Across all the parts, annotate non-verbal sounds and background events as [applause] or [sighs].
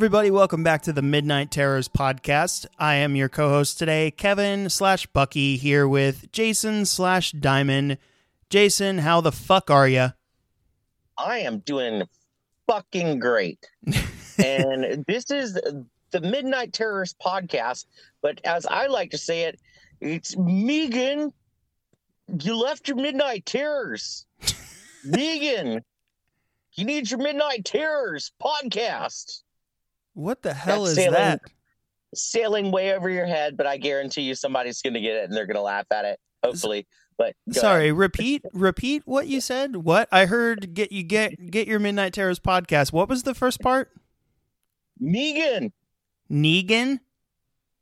Everybody, welcome back to the Midnight Terrors podcast. I am your co host today, Kevin slash Bucky, here with Jason slash Diamond. Jason, how the fuck are you? I am doing fucking great. [laughs] and this is the Midnight Terrors podcast, but as I like to say it, it's Megan. You left your Midnight Terrors. [laughs] Megan, you need your Midnight Terrors podcast. What the hell That's is sailing- that? Sailing way over your head, but I guarantee you somebody's going to get it and they're going to laugh at it, hopefully. But Sorry, ahead. repeat repeat what you said. What? I heard get you get get your Midnight Terrors podcast. What was the first part? Megan, Negan?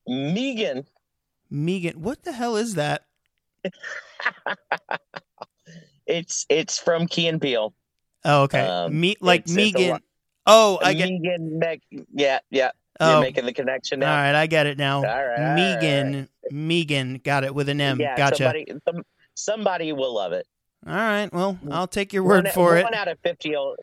Megan, Megan. What the hell is that? [laughs] it's it's from Key and Peele. Oh, okay. Um, Me like it's- it's a Megan. Oh, I get Megan, Meg, yeah, yeah. oh, You're making the connection now. All right, I get it now. All right, Megan, Megan, got it with an M. yeah, gotcha. somebody, some, somebody will love it. All right, well, I'll take your word one, for one it. One out of fifty, will,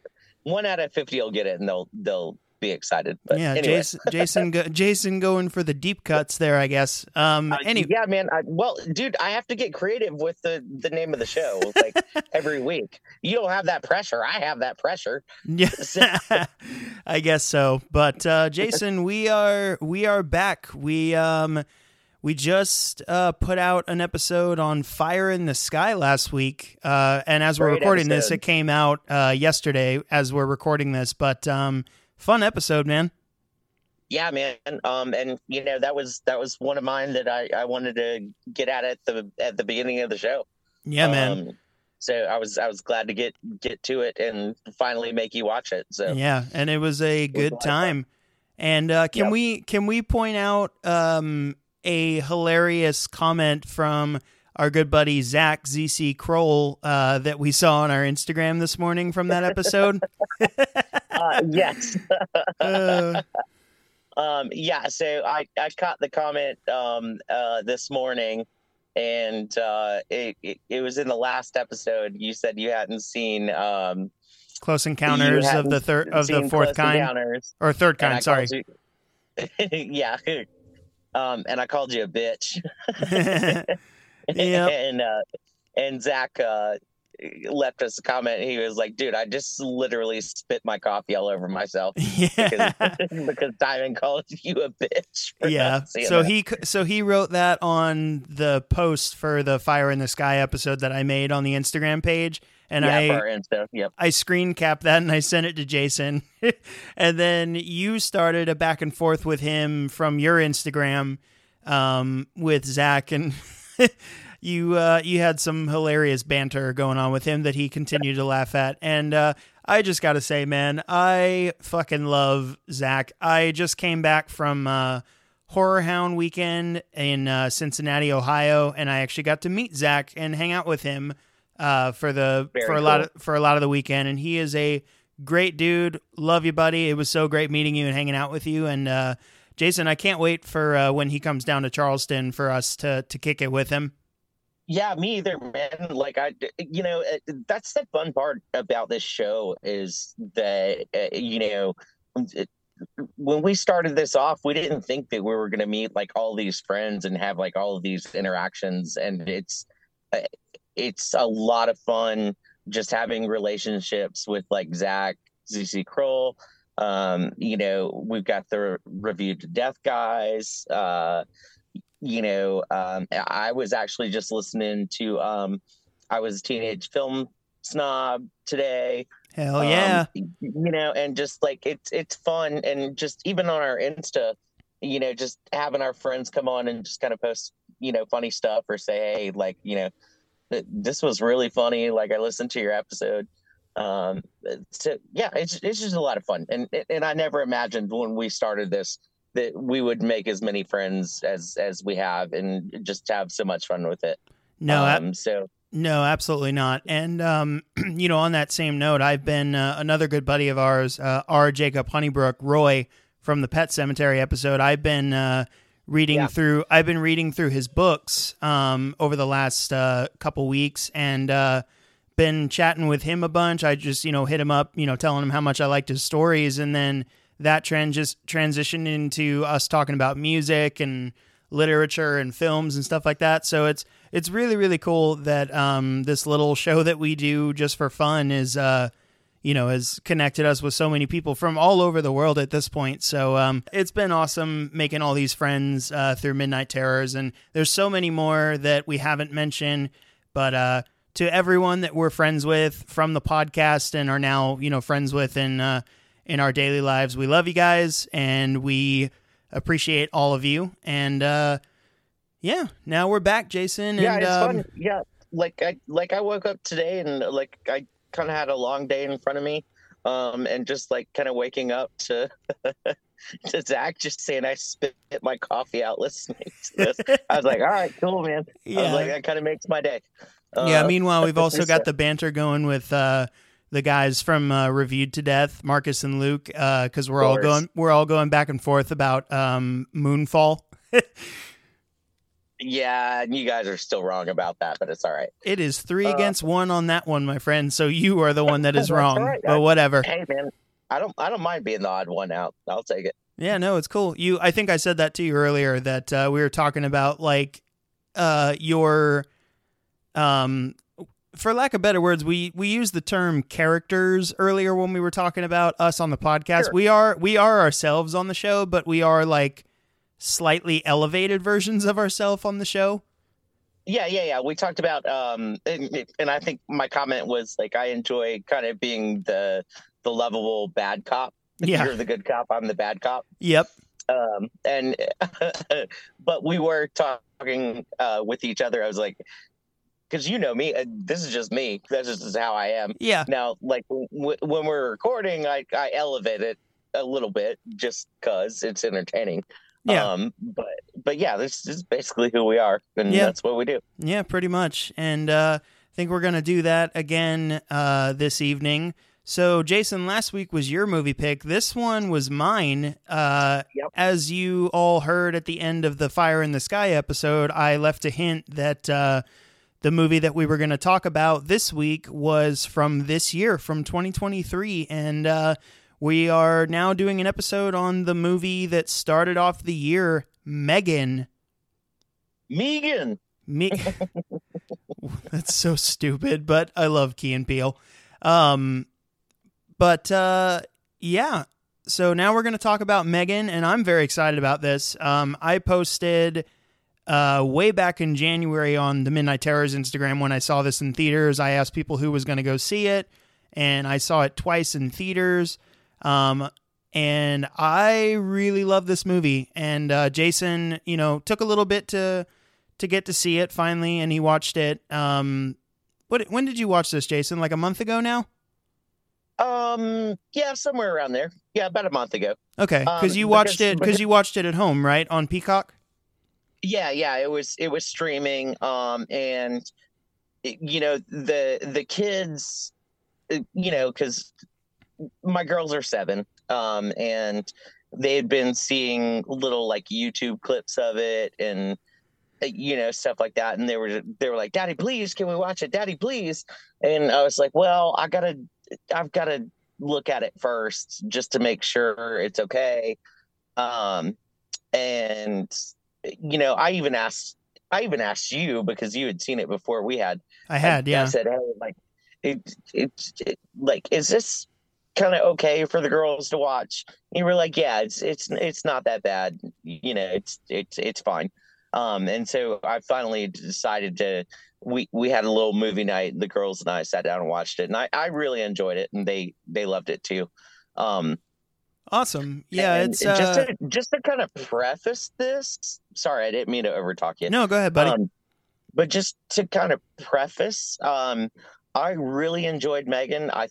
one out of fifty will get it, and they'll they'll be excited. But yeah, anyway. Jason, Jason, go, Jason, going for the deep cuts there, I guess. Um, Uh, any, yeah, man. I, well, dude, I have to get creative with the the name of the show, like [laughs] every week. You don't have that pressure. I have that pressure. yeah, [laughs] [laughs] I guess so. But uh, Jason, we are we are back. We um we just uh, put out an episode on Fire in the Sky last week, uh, and as we're Great recording this, it came out uh, yesterday as we're recording this. But um, fun episode, man. Yeah, man. Um, and you know that was that was one of mine that I I wanted to get at at the at the beginning of the show. Yeah, man. Um, so I was I was glad to get get to it and finally make you watch it. So Yeah, and it was a good fun. time. And uh, can Yep. we can we point out um, a hilarious comment from our good buddy Zach ZC Kroll uh, that we saw on our Instagram this morning from that episode? [laughs] [laughs] uh, yes. Uh, Um, yeah, so I, I caught the comment um, uh, this morning, and uh, it, it it was in the last episode. You said you hadn't seen um, close encounters of the third of the fourth kind or third kind. Sorry. you- [laughs] yeah, um, and I called you a bitch. Yep. [laughs] and uh, and Zach uh, left us a comment. He was like, "Dude, I just literally spit my coffee all over myself." [laughs] yeah. because, [laughs] because Diamond called you a bitch. yeah so that. he so he wrote that on the post for the fire in the sky episode that i made on the instagram page and yeah, i Insta. Yep. I screen capped that and I sent it to Jason. and then you started a back and forth with him from your Instagram um, with Zach, and [laughs] you uh, you had some hilarious banter going on with him that he continued to laugh at. And uh, I just got to say, man, I fucking love Zach. I just came back from. Uh, Horror Hound weekend in uh, Cincinnati, Ohio, and I actually got to meet Zach and hang out with him uh, for the Very for a lot of for a lot of the weekend. And he is a great dude. Love you, buddy. It was so great meeting you and hanging out with you. And uh, Jason, I can't wait for uh, when he comes down to Charleston for us to to kick it with him. Yeah, me either, man. Like I, you know, uh, that's the fun part about this show is that uh, you know, it, when we started this off, we didn't think that we were going to meet like all these friends and have like all of these interactions, and it's uh, it's a lot of fun just having relationships with like Zach, ZC Kroll. Um, you know, we've got the review to death guys. Uh, you know, um, I was actually just listening to um, I was a teenage film snob today. Hell Um, yeah. you know, and just like it's it's fun and just even on our Insta, you know, just having our friends come on and just kind of post, you know, funny stuff or say, hey, like, you know, this was really funny. Like I listened to your episode. Um, so yeah, it's it's just a lot of fun. And and I never imagined when we started this that we would make as many friends as as we have and just have so much fun with it. no, um, so No, absolutely not. And um, [clears throat] you know, on that same note, I've been uh, another good buddy of ours, uh, R. Jacob Honeybrook Roy from the Pet Sematary episode. I've been uh, reading Yeah. through. I've been reading through his books um, over the last uh, couple weeks, and uh, been chatting with him a bunch. I just you know hit him up, you know, telling him how much I liked his stories, and then that transis- transitioned into us talking about music and literature and films and stuff like that. So it's it's really really cool that um, this little show that we do just for fun is uh, you know has connected us with so many people from all over the world at this point. So um, it's been awesome making all these friends uh, through Midnight Terrors, and there's so many more that we haven't mentioned, but. Uh, to everyone that we're friends with from the podcast and are now, you know, friends with in uh, in our daily lives. We love you guys and we appreciate all of you. And uh, yeah, now we're back, Jason. Yeah, and, it's um, fun. Yeah, like I like I woke up today and like I kind of had a long day in front of me, um, and just like kind of waking up to [laughs] to Zach just saying I spit my coffee out listening to this. I was like, all right, cool, man. I Yeah. was like, that kind of makes my day. Yeah. Uh, Meanwhile, we've also got the banter going with uh, the guys from uh, Reviewed to Death, Marcus and Luke, because we're all going we're all going back and forth about um, Moonfall. [laughs] yeah, and you guys are still wrong about that, but it's all right. It is three Uh, against one on that one, my friend. So you are the one that is [laughs] wrong. right. But whatever. Hey, man, I don't I don't mind being the odd one out. I'll take it. Yeah, no, it's cool. You, I think I said that to you earlier that uh, we were talking about like uh, your, um, for lack of better words, we we used the term characters earlier when we were talking about us on the podcast. Sure. We are we are ourselves on the show, but we are like slightly elevated versions of ourselves on the show. Yeah, yeah, yeah. We talked about um and, and I think my comment was like I enjoy kind of being the the lovable bad cop. Yeah. You're the good cop, I'm the bad cop. Yep. Um and [laughs] but we were talking uh with each other. I was like cuz you know me, uh, this is just me. That's just how I am. Yeah. Now like w- when we're recording, I I elevate it a little bit just cuz it's entertaining. Yeah. Um but but yeah, this is basically who we are and Yeah. that's what we do. Yeah, pretty much. And uh, I think we're going to do that again uh, this evening. So, Jason, last week was your movie pick. This one was mine. Uh, Yep. As you all heard at the end of the Fire in the Sky episode, I left a hint that uh, the movie that we were going to talk about this week was from this year, from 2023. And uh, we are now doing an episode on the movie that started off the year, Megan. Megan. Me, [laughs] that's so stupid, but I love Key and Peele. Um, but uh, yeah, so now we're going to talk about Megan, and I'm very excited about this. Um, I posted uh, way back in January on the Midnight Terrors Instagram when I saw this in theaters. I asked people who was going to go see it, and I saw it twice in theaters. Um, and I really love this movie. And uh, Jason, you know, took a little bit to to get to see it finally, and he watched it. Um, what? When did you watch this, Jason? Like a month ago now? Um, yeah, somewhere around there. Yeah, about a month ago. Okay, because Um, you watched because- it because you watched it at home, right, on Peacock. Yeah, yeah, it was it was streaming. Um, and it- you know the the kids, uh, you know, because my girls are seven, um, and they had been seeing little like YouTube clips of it and uh, you know stuff like that, and they were they were like, "Daddy, please, can we watch it? Daddy, please." And I was like, "Well, I gotta, I've gotta look at it first just to make sure it's okay." Um, and you know, I even asked, I even asked you because you had seen it before we had. I had, I, yeah. I said, "Hey, like, it, it, it like, is this kind of okay for the girls to watch?" And you were like, "Yeah, it's it's it's not that bad. You know, it's it's it's fine." Um, and so I finally decided to. We we had a little movie night. The girls and I sat down and watched it, and I I really enjoyed it, and they they loved it too. Um, Awesome. Yeah, and it's just uh, to, just to kind of preface this. Sorry, I didn't mean to overtalk you. no. Go ahead, buddy. Um, but just to kind of preface, um, I really enjoyed Megan. I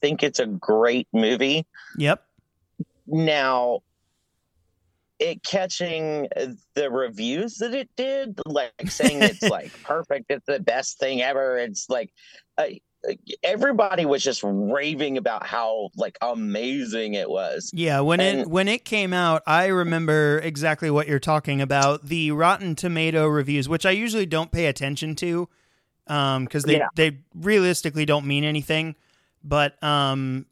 think it's a great movie. yep. Now, it catching the reviews that it did, like saying it's [laughs] like perfect, it's the best thing ever. It's like uh, everybody was just raving about how like amazing it was. Yeah, when it when it came out, I remember exactly what you're talking about. The Rotten Tomato reviews, which I usually don't pay attention to, um, because they Yeah. they realistically don't mean anything. But um,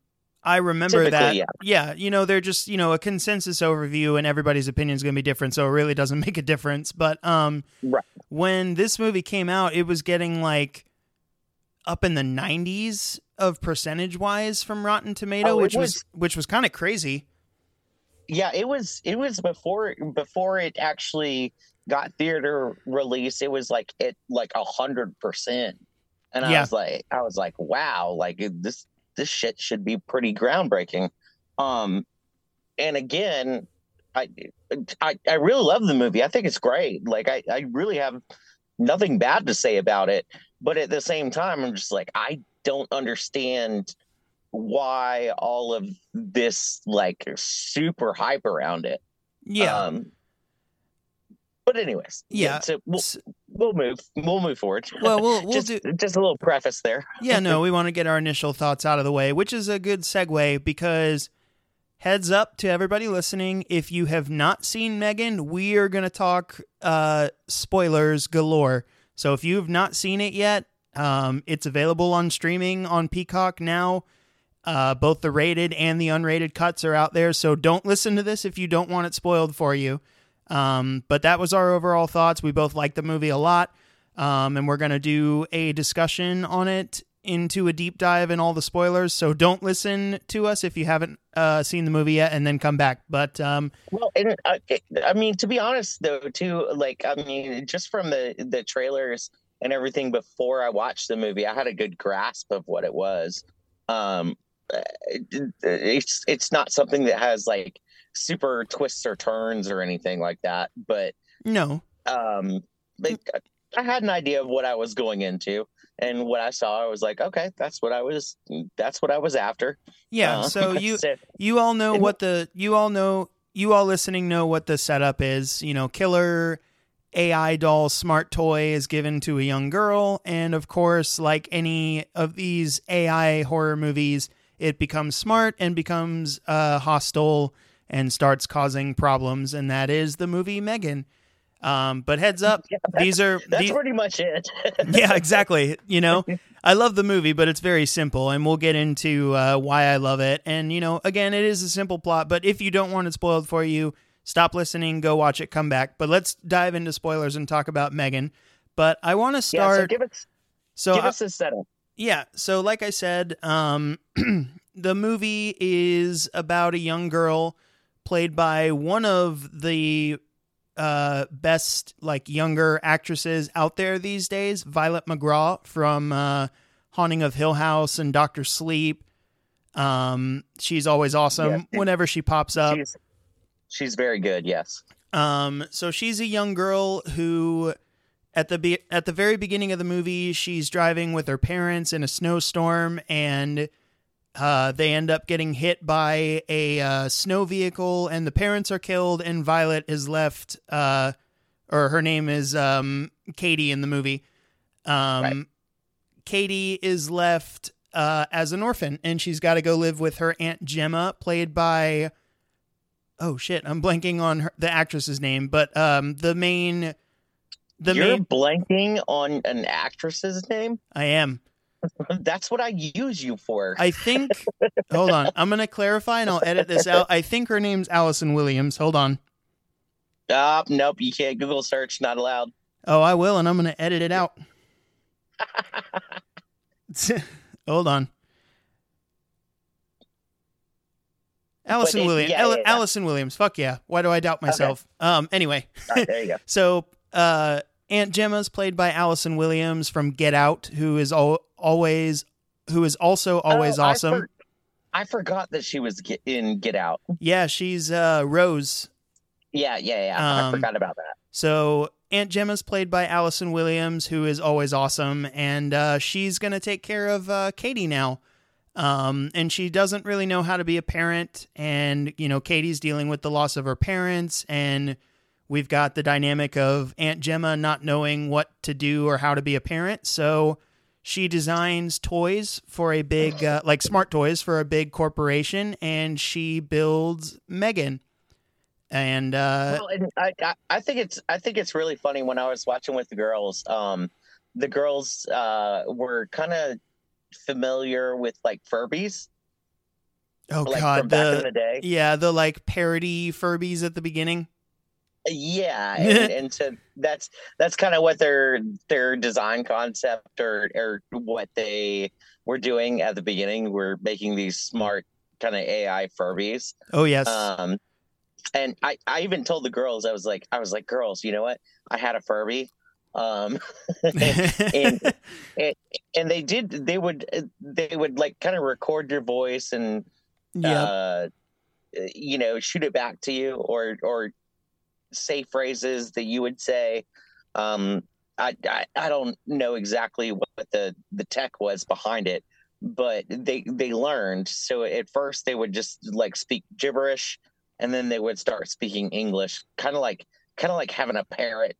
I remember Typically, that. yeah. yeah, you know, they're just you know a consensus overview, and everybody's opinion is going to be different, so it really doesn't [laughs] make a difference. But um, Right. when this movie came out, it was getting like up in the 90s of percentage wise from Rotten Tomato, Oh, which was, was- which was kind of crazy. Yeah, it was it was before before it actually got theater release. It was like it like a hundred percent, and I Yeah. was like, I was like, wow, like this this shit should be pretty groundbreaking. Um, and again, I I I really love the movie. I think it's great. Like I I really have nothing bad to say about it. But at the same time, I'm just like I don't understand why all of this like super hype around it. Yeah. Um, but anyways, Yeah. So we'll, we'll move. We'll move forward. well, we'll we'll just do just a little preface there. Yeah, no, [laughs] we want to get our initial thoughts out of the way, which is a good segue because heads up to everybody listening, if you have not seen Megan, we are going to talk uh spoilers galore. So if you have not seen it yet, um it's available on streaming on Peacock now. Uh both the rated and the unrated cuts are out there, so don't listen to this if you don't want it spoiled for you. Um but that was our overall thoughts. We both liked the movie a lot um, and we're going to do a discussion on it into a deep dive in all the spoilers. So don't listen to us if you haven't uh, seen the movie yet, and then come back. But um, Well, and uh, it- I mean, to be honest, though, too, like I mean, just from the the trailers and everything before I watched the movie, I had a good grasp of what it was. Um, uh, it- it's it's not something that has like super twists or turns or anything like that, but no, um, like I had an idea of what I was going into. And what I saw, I was like, okay, that's what I was. That's what I was after. yeah. Uh, so [laughs] you so- you all know what the you all know you all listening know what the setup is. You know, killer AI doll smart toy is given to a young girl, and of course, like any of these AI horror movies, it becomes smart and becomes uh, hostile and starts causing problems, and that is the movie Megan. Um, but heads up, [laughs] Yeah, these are that's these, pretty much it. [laughs] yeah, exactly. You know, [laughs] I love the movie, but it's very simple, and we'll get into uh, why I love it. And you know, again, it is a simple plot, but if you don't want it spoiled for you, stop listening, go watch it, come back. But let's dive into spoilers and talk about Megan. But I want to yeah, so start. give us so give I- us a setup. yeah, so like I said, um, [clears throat] the movie is about a young girl played by one of the uh, best like younger actresses out there these days, Violet McGraw from uh, Haunting of Hill House and Doctor Sleep. Um, she's always awesome Yeah. whenever she pops up. She's she's very good. Yes. Um, so she's a young girl who, at the be- at the very beginning of the movie, she's driving with her parents in a snowstorm, and uh, they end up getting hit by a uh, snow vehicle, and the parents are killed, and Violet is left. Uh, or her name is um, Katie in the movie. Um, Right. Katie is left uh, as an orphan, and she's got to go live with her aunt Gemma, played by oh shit, I'm blanking on her, the actress's name, but um, the main, the You're main, blanking on an actress's name. I am. [laughs] That's what I use you for. I think. [laughs] hold on, I'm gonna clarify and I'll edit this out. I think her name's Allison Williams. Hold on. Ah, nope, you can't Google search. Not allowed. Oh, I will, and I'm gonna edit it out. [laughs] hold on. Allison it- Williams. yeah, yeah, yeah. Allison Williams. Fuck yeah. Why do I doubt myself? Um. Anyway. Right, there you go. So, uh, Aunt Gemma's played by Allison Williams from Get Out, who is al- always, who is also always Oh, I awesome. for- I forgot that she was get- in Get Out. yeah, she's uh, Rose. Yeah, yeah, yeah. I Um, forgot about that. So Aunt Gemma's played by Allison Williams, who is always awesome, and uh, she's gonna take care of uh, Katie now. Um, and she doesn't really know how to be a parent, and you know Katie's dealing with the loss of her parents, and we've got the dynamic of Aunt Gemma not knowing what to do or how to be a parent. So she designs toys for a big, uh, like smart toys for a big corporation, and she builds Megan. And uh, well, and I, I, think it's I think it's really funny when I was watching with the girls. Um, the girls uh, were kind of familiar with like Furbies, Oh like god, from back in the the day. yeah, the like parody Furbies at the beginning. Yeah, [laughs] and, and so that's that's kind of what their their design concept or or what they were doing at the beginning. We're making these smart kind of AI Furbies. Oh yes. Um, and I I even told the girls I was like I was like girls, you know what? I had a Furby. Um, [laughs] and, [laughs] and and they did they would they would like kind of record your voice and yeah. uh, you know, shoot it back to you or or say phrases that you would say. Um, I, I I don't know exactly what the the tech was behind it, but they they learned. So at first they would just like speak gibberish, and then they would start speaking English, kind of like kind of like having a parrot.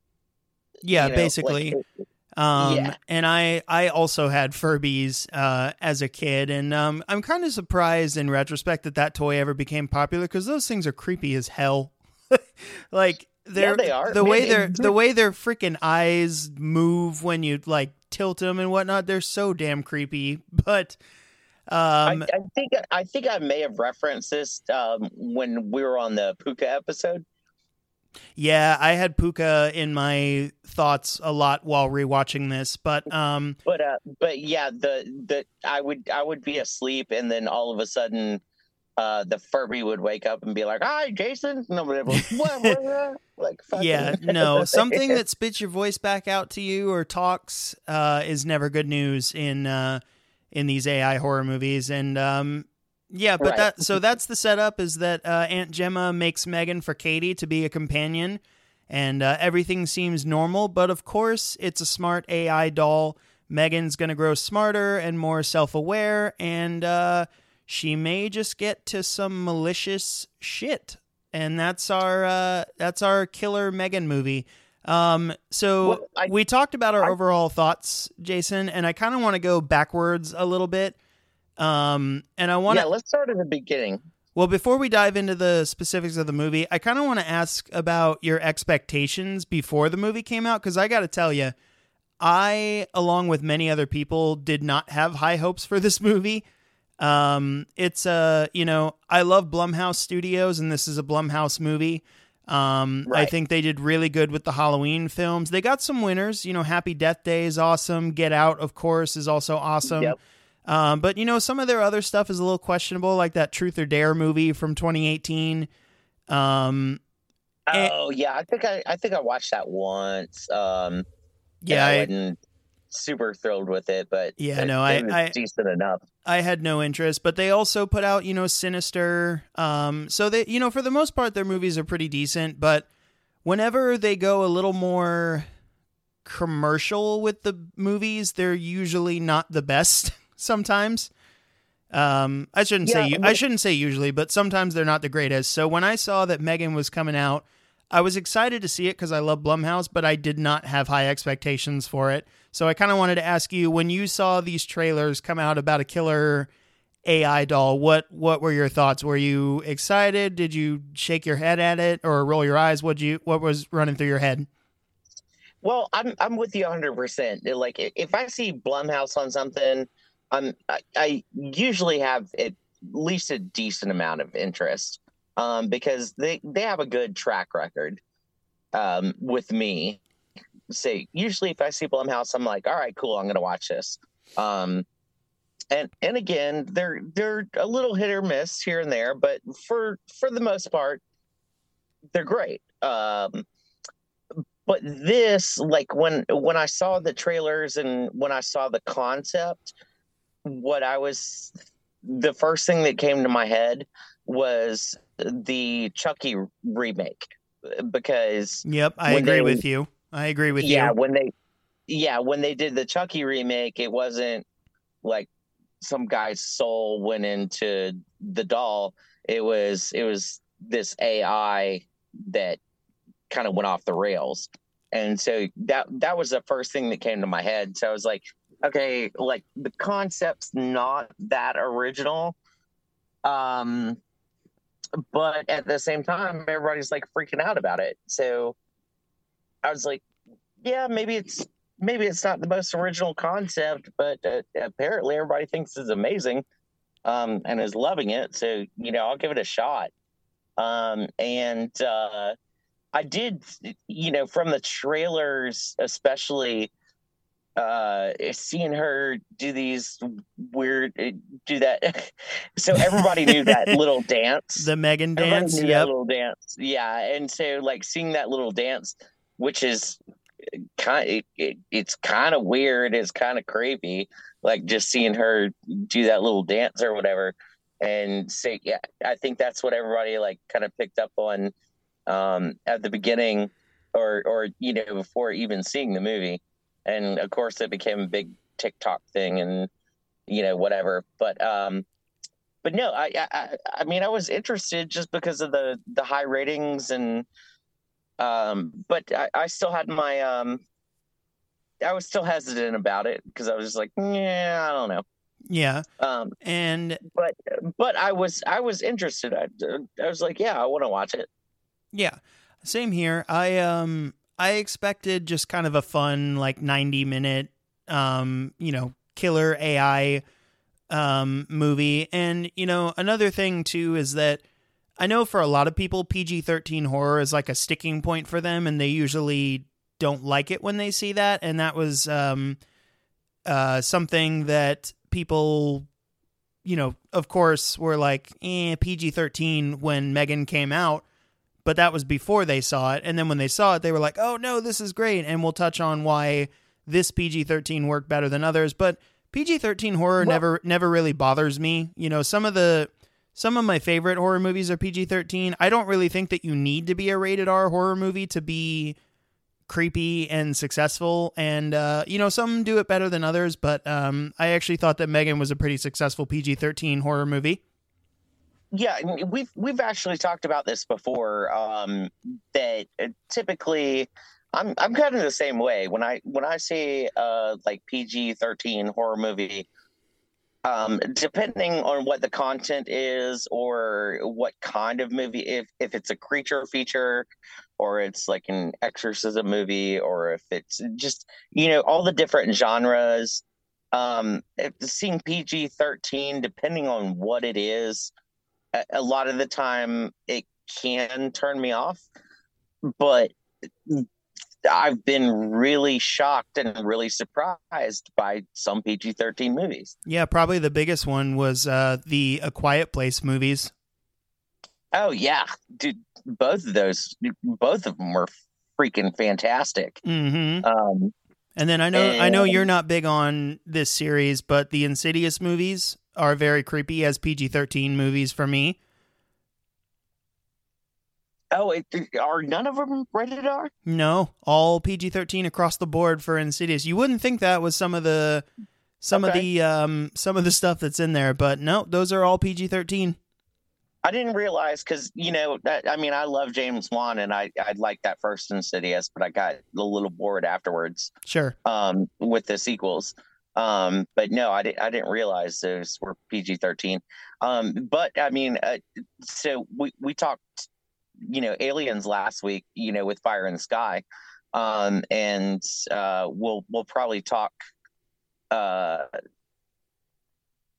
yeah, you know, basically. like- Um, Yeah. and I, I also had Furbies, uh, as a kid. And, um, I'm kind of surprised in retrospect that that toy ever became popular because those things are creepy as hell. [laughs] like, they're, they are. the way their, the way their freaking eyes move when you like tilt them and whatnot, they're so damn creepy. [laughs] But, um, I, I think I think I may have referenced this um, when we were on the Pooka episode. yeah, I had Pooka in my thoughts a lot while rewatching this, but, um, but uh but yeah the the i would i would be asleep and then all of a sudden uh the furby would wake up and be like hi jason nobody was what, what, what? [laughs] like fucking- Yeah, no, [laughs] something that spits your voice back out to you or talks uh, is never good news in uh, in these AI horror movies. And um, yeah, but Right. that so [laughs] that's the setup is that uh, Aunt Gemma makes Megan for Katie to be a companion, and uh, everything seems normal. But of course, it's a smart AI doll. Megan's gonna grow smarter and more self aware, and uh, she may just get to some malicious shit and that's our uh, that's our killer Megan movie. Um, so Well, I- we talked about our I- overall thoughts, Jason, and I kind of want to go backwards a little bit. Um, and I want to yeah let's start at the beginning well before we dive into the specifics of the movie, I kind of want to ask about your expectations before the movie came out because I got to tell you, I, along with many other people, did not have high hopes for this [laughs] movie. Um, it's uh, you know, I love Blumhouse Studios, and this is a Blumhouse movie. Um, I think they did really good with the Halloween films. They got some winners. You know, Happy Death Day is awesome. Get Out, of course, is also awesome. Yep. Um, but you know, some of their other stuff is a little questionable, like that Truth or Dare movie from 2018. Um, oh yeah i think i i think i watched that once um yeah, i I, wasn't super thrilled with it but Yeah, no, I- I- decent enough I had no interest, but they also put out, you know, Sinister. Um, so they, you know, for the most part, their movies are pretty decent. But whenever they go a little more commercial with the movies, they're usually not the best. [laughs] Sometimes, um, I shouldn't say Yeah, you, I shouldn't say usually, but sometimes they're not the greatest. So when I saw that Megan was coming out, I was excited to see it because I love Blumhouse, but I did not have high expectations for it. So I kind of wanted to ask you when you saw these trailers come out about a killer AI doll, what what were your thoughts? Were you excited? Did you shake your head at it or roll your eyes? What you what was running through your head? Well, I'm I'm with you 100. percent Like if I see Blumhouse on something, I'm I, I usually have at least a decent amount of interest, um, because they they have a good track record, um, with me. Say usually if I see Blumhouse, I'm like, all right, cool, I'm gonna watch this. Um, and and again, they're they're a little hit or miss here and there, but for for the most part, they're great. Um, but this like when when i saw the trailers and when i saw the concept what i was the first thing that came to my head was the chucky remake because Yep, I agree they- with you. I agree with yeah you. Yeah, when they yeah when they did the chucky remake it wasn't like some guy's soul went into the doll. It was it was this ai that kind of went off the rails. And so that that was the first thing that came to my head. So i was like okay like the concept's not that original. Um but at the same time everybody's like freaking out about it. So i was like yeah maybe it's maybe it's not the most original concept but uh, apparently everybody thinks it's amazing um, and is loving it. So you know, I'll give it a shot. Um, and uh, I did, you know, from the trailers, especially uh seeing her do these weird uh, do that [laughs] so everybody knew that [laughs] little dance the megan dance that little dance yeah and so like seeing that little dance which is kind it, it, it's kind of weird it's kind of creepy like just seeing her do that little dance or whatever. And say yeah i think that's what everybody like kind of picked up on um at the beginning or or you know before even seeing the movie. And of course it became a big tiktok thing and you know whatever. But um but no I, I i mean i was interested just because of the the high ratings and um but i, I still had my um i was still hesitant about it because i was just like yeah i don't know. Yeah. Um and but but i was i was interested. I, I was like yeah i want to watch it. Yeah. Same here. I um i expected just kind of a fun like 90 minute um you know killer ai um movie. And you know another thing too is that i know for a lot of people pg-13 horror is like a sticking point for them and they usually don't like it when they see that. And that was um uh something that people you know of course were like eh, pg-13 when megan came out but that was before they saw it. And then when they saw it they were like oh no this is great. And we'll touch on why this pg-13 worked better than others. But pg-13 horror Well- never never really bothers me. You know some of the some of my favorite horror movies are pg-13 i don't really think that you need to be a rated r horror movie to be creepy and successful. And uh, you know some do it better than others but um, i actually thought that megan was a pretty successful pg-13 horror movie. Yeah we've we've actually talked about this before um that uh, typically i'm i'm kind of the same way. When i when i see uh like pg-13 horror movie um depending on what the content is or what kind of movie if if it's a creature feature or it's like an exorcism movie or if it's just you know all the different genres um seeing pg-13 depending on what it is a- a lot of the time it can turn me off but i've been really shocked and really surprised by some pg-13 movies. Yeah probably the biggest one was uh, the a quiet place movies. Oh yeah. Dude both of those both of them were freaking fantastic. Mm-hmm. um and then i know i know you're not big on this series but the insidious movies are very creepy as pg-13 movies for me oh it, are none of them rated r No, all PG thirteen across the board for Insidious. You wouldn't think that was some of the some of the um some of the stuff that's in there, but no, those are all PG thirteen. I didn't realize because you know that, I mean I love James Wan and I I like that first Insidious, but I got a little bored afterwards Sure. um, with the sequels. Um, but no, I didn't I didn't realize those were PG thirteen. Um, but I mean, uh, so we we talked you know aliens last week you know with Fire in the Sky, um, and uh, we'll we'll probably talk uh,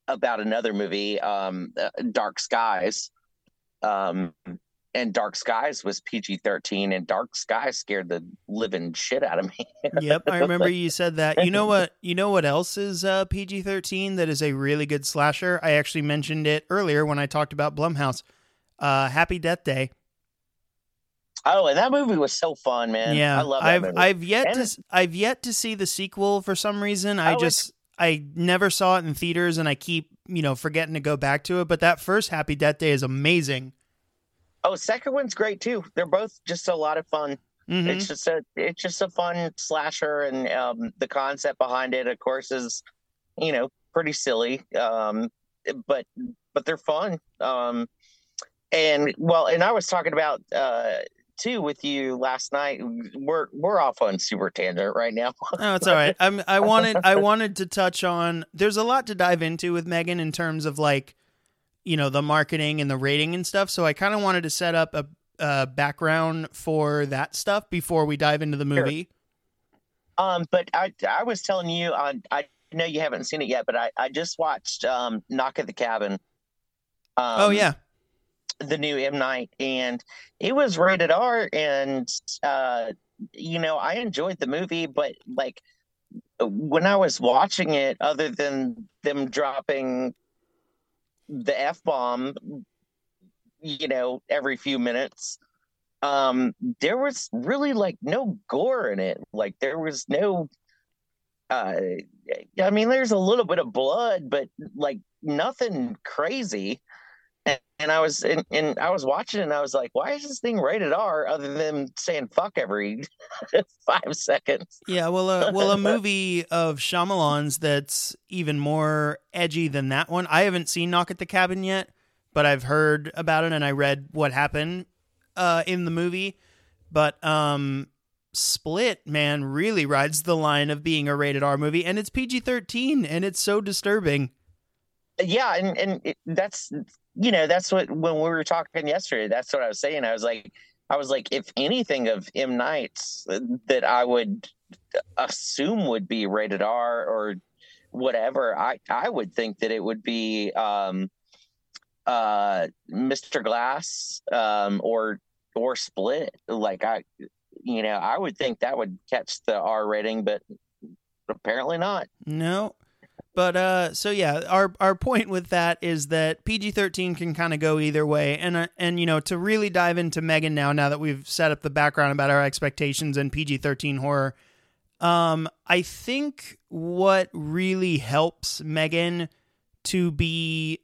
about another movie, um, uh, Dark Skies. Um, and Dark Skies was PG 13, and Dark Skies scared the living shit out of me. [laughs] Yep, I remember you said that. You know what? [laughs] You know what else is uh, PG thirteen that is a really good slasher? I actually mentioned it earlier when I talked about Blumhouse. Uh, Happy Death Day. Oh, and that movie was so fun, man. yeah, I love that I've movie. I've yet And to I've yet to see the sequel for some reason. I Oh, just I never saw it in theaters, and I keep you know forgetting to go back to it. But that first Happy Death Day is amazing. oh, second one's great too. They're both just a lot of fun. Mhm. It's just a it's just a fun slasher, and um, the concept behind it, of course, is you know pretty silly, um, but but they're fun. Um, and well, and I was talking about uh, too with you last night. We're we're off on super tangent right now. [laughs] Oh, it's all right. I'm, I wanted I [laughs] wanted to touch on. There's a lot to dive into with Megan in terms of like, you know, the marketing and the rating and stuff. So I kind of wanted to set up a, a background for that stuff before we dive into the movie. Um, but I I was telling you, I I know you haven't seen it yet, but I, I just watched um, Knock at the Cabin. Um, oh yeah, the new M Night, and it was rated R, and uh, you know I enjoyed the movie, but like when I was watching it, other than them dropping the f bomb, you know, every few minutes, um, there was really like no gore in it. Like there was no. Uh, I mean, there's a little bit of blood, but like nothing crazy and, and I was and, and I was watching and I was like, why is this thing rated R other than saying fuck every [laughs] five seconds? Yeah, well, uh, well, a [laughs] movie of Shyamalan's that's even more edgy than that one. I haven't seen Knock at the Cabin yet, but I've heard about it and I read what happened uh, in the movie. But um, Split, man, really rides the line of being a rated R movie, and it's PG thirteen, and it's so disturbing. Yeah, and and it, that's you know, that's what when we were talking yesterday, that's what I was saying. I was like, I was like, if anything of M Night's that I would assume would be rated R or whatever, I I would think that it would be um, uh, Mr. Glass um, or or Split. Like I, you know, I would think that would catch the R rating, but apparently not. No, but uh, so yeah, our our point with that is that PG thirteen can kind of go either way, and uh, and you know to really dive into Megan now, now that we've set up the background about our expectations and PG thirteen horror, um, I think what really helps Megan to be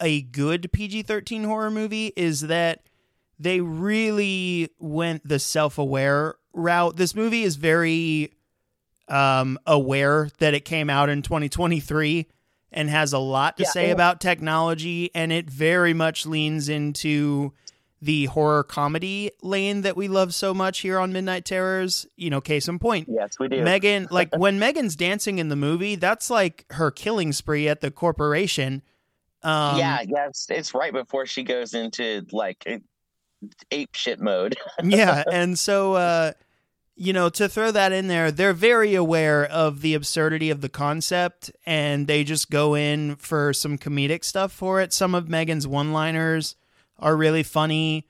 a good PG thirteen horror movie is that they really went the self aware route. This movie is very um, aware that it came out in 2023 and has a lot to yeah, say about technology, and it very much leans into the horror comedy lane that we love so much here on Midnight Terrors. You know, case in point. Yes, we do. Megan, like [laughs] when Megan's dancing in the movie, that's like her killing spree at the corporation. Um, yeah, yes, it's right before she goes into like ape shit mode. [laughs] yeah, and so uh, you know, to throw that in there, they're very aware of the absurdity of the concept and they just go in for some comedic stuff for it. Some of Megan's one liners are really funny.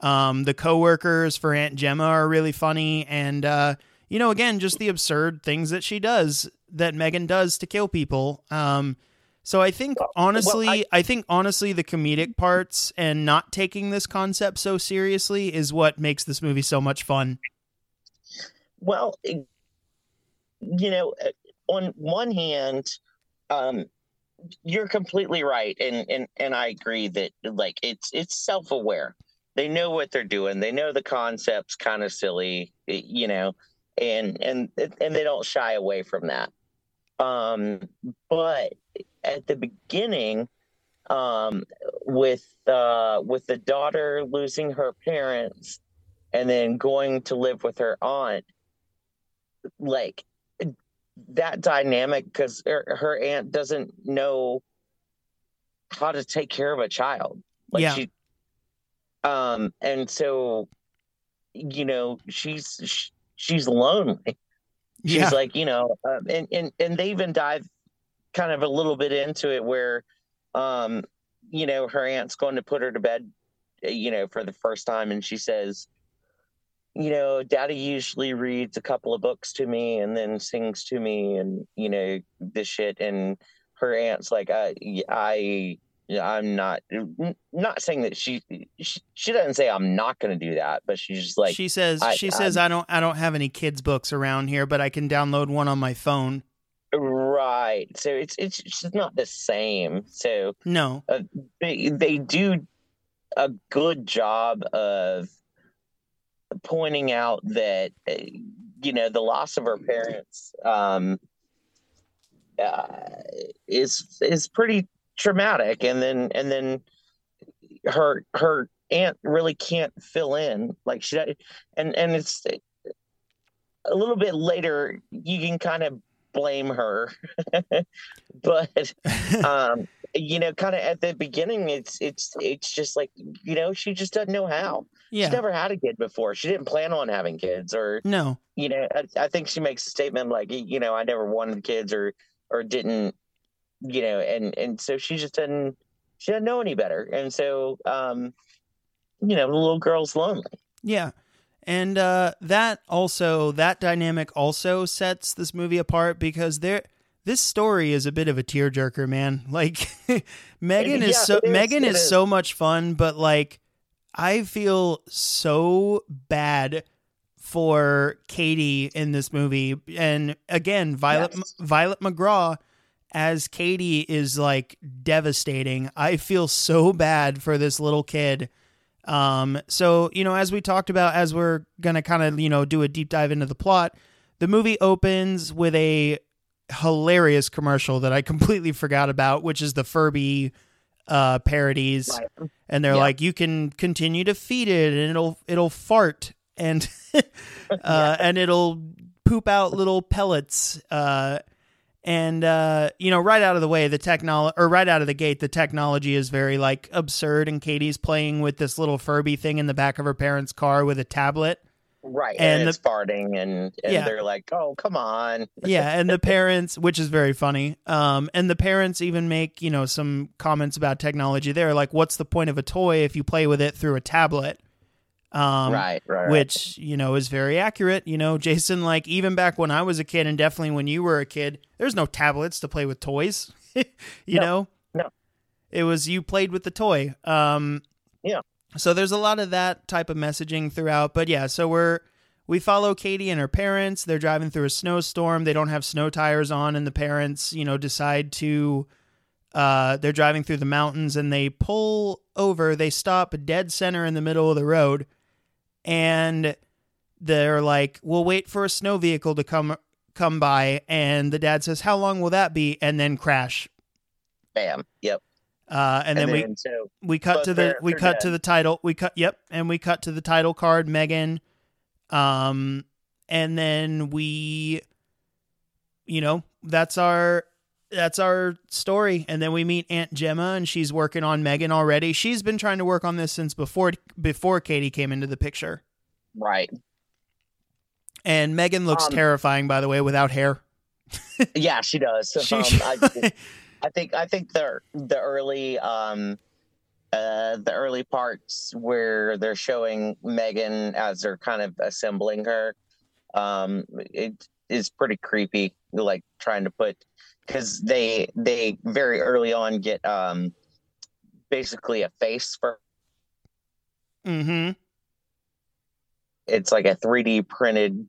Um, the coworkers for Aunt Gemma are really funny. And, uh, you know, again, just the absurd things that she does that Megan does to kill people. Um, so I think honestly, well, I, I think honestly, the comedic parts and not taking this concept so seriously is what makes this movie so much fun. Well, you know, uh, on one hand, um, you're completely right, and and and I agree that like it's it's self aware. They know what they're doing. They know the concept's kind of silly, you know, and and and they don't shy away from that. Um, but at the beginning, um, with uh, with the daughter losing her parents and then going to live with her aunt, like that dynamic because her, her, aunt doesn't know how to take care of a child. Like yeah. she, um, and so, you know, she's she, she's lonely. She's yeah. like, you know, um, and and and they even dive kind of a little bit into it where, um, you know, her aunt's going to put her to bed, you know, for the first time, and she says, you know, daddy usually reads a couple of books to me and then sings to me and, you know, this shit. And her aunt's like, I, I, I'm not, not saying that she, she, she doesn't say I'm not going to do that, but she's just like, she says, I, she says, I'm, I don't, I don't have any kids books around here, but I can download one on my phone. Right. So it's, it's just not the same. So no, uh, they, they do a good job of, pointing out that uh, you know the loss of her parents um, uh, is is pretty traumatic, and then and then her her aunt really can't fill in. Like she and and it's a little bit later you can kind of blame her. [laughs] But [laughs] um you know, kind of at the beginning, it's it's it's just like you know, she just doesn't know how. Yeah. She's never had a kid before. She didn't plan on having kids, or no. You know, I, I think she makes a statement like, you know, I never wanted kids, or or didn't you know and and so she just didn't she didn't know any better and so um you know the little girl's lonely Yeah. And uh, that also that dynamic also sets this movie apart because there this story is a bit of a tearjerker, man. [laughs] Like Megan is so is, Megan is is. so much fun, but like I feel so bad for Katie in this movie. And again, Violet Yes. Violet McGraw as Katie is like devastating. I feel so bad for this little kid. Um, so, you know, as we talked about, as we're going to kind of, you know, do a deep dive into the plot, the movie opens with a hilarious commercial that I completely forgot about, which is the Furby uh, parodies. Right. And they're Yeah. like, you can continue to feed it and it'll, it'll fart and, [laughs] uh, and it'll poop out little pellets. Uh, and uh, you know, right out of the way, the technology, or right out of the gate, the technology is very like absurd. And Katie's playing with this little Furby thing in the back of her parents' car with a tablet. Right And and, the- it's farting and, and Yeah. they're like oh come on [laughs] Yeah, and the parents, which is very funny. Um, and the parents even make you know some comments about technology. There, like, what's the point of a toy if you play with it through a tablet? Um, right right right. which you know is very accurate. You know, Jason, like even back when I was a kid, and definitely when you were a kid, there's no tablets to play with toys. [laughs] you No, know, no. it was you played with the toy. Um, Yeah. So there's a lot of that type of messaging throughout, but yeah, so we're we follow Katie and her parents. They're driving through a snowstorm. They don't have snow tires on, and the parents, you know, decide to. Uh, they're driving through the mountains and they pull over. They stop dead center in the middle of the road, and they're like, "We'll wait for a snow vehicle to come come by." And the dad says, "How long will that be?" And then crash. bam yep Uh, and, then, we so we cut to the we cut to the title we cut yep and we cut to the title card megan. Um and then we you know that's our that's our story. And then we meet aunt gemma and she's working on megan already. She's been trying to work on this since before before katie came into the picture. Right. And megan looks Um, terrifying by the way without hair. Yeah she does. [laughs] She- um, I, [laughs] I think I think the the early um uh the early parts where they're showing Megan as they're kind of assembling her um it is pretty creepy like trying to put because they they very early on get um basically a face for mm-hmm. It's like a 3D printed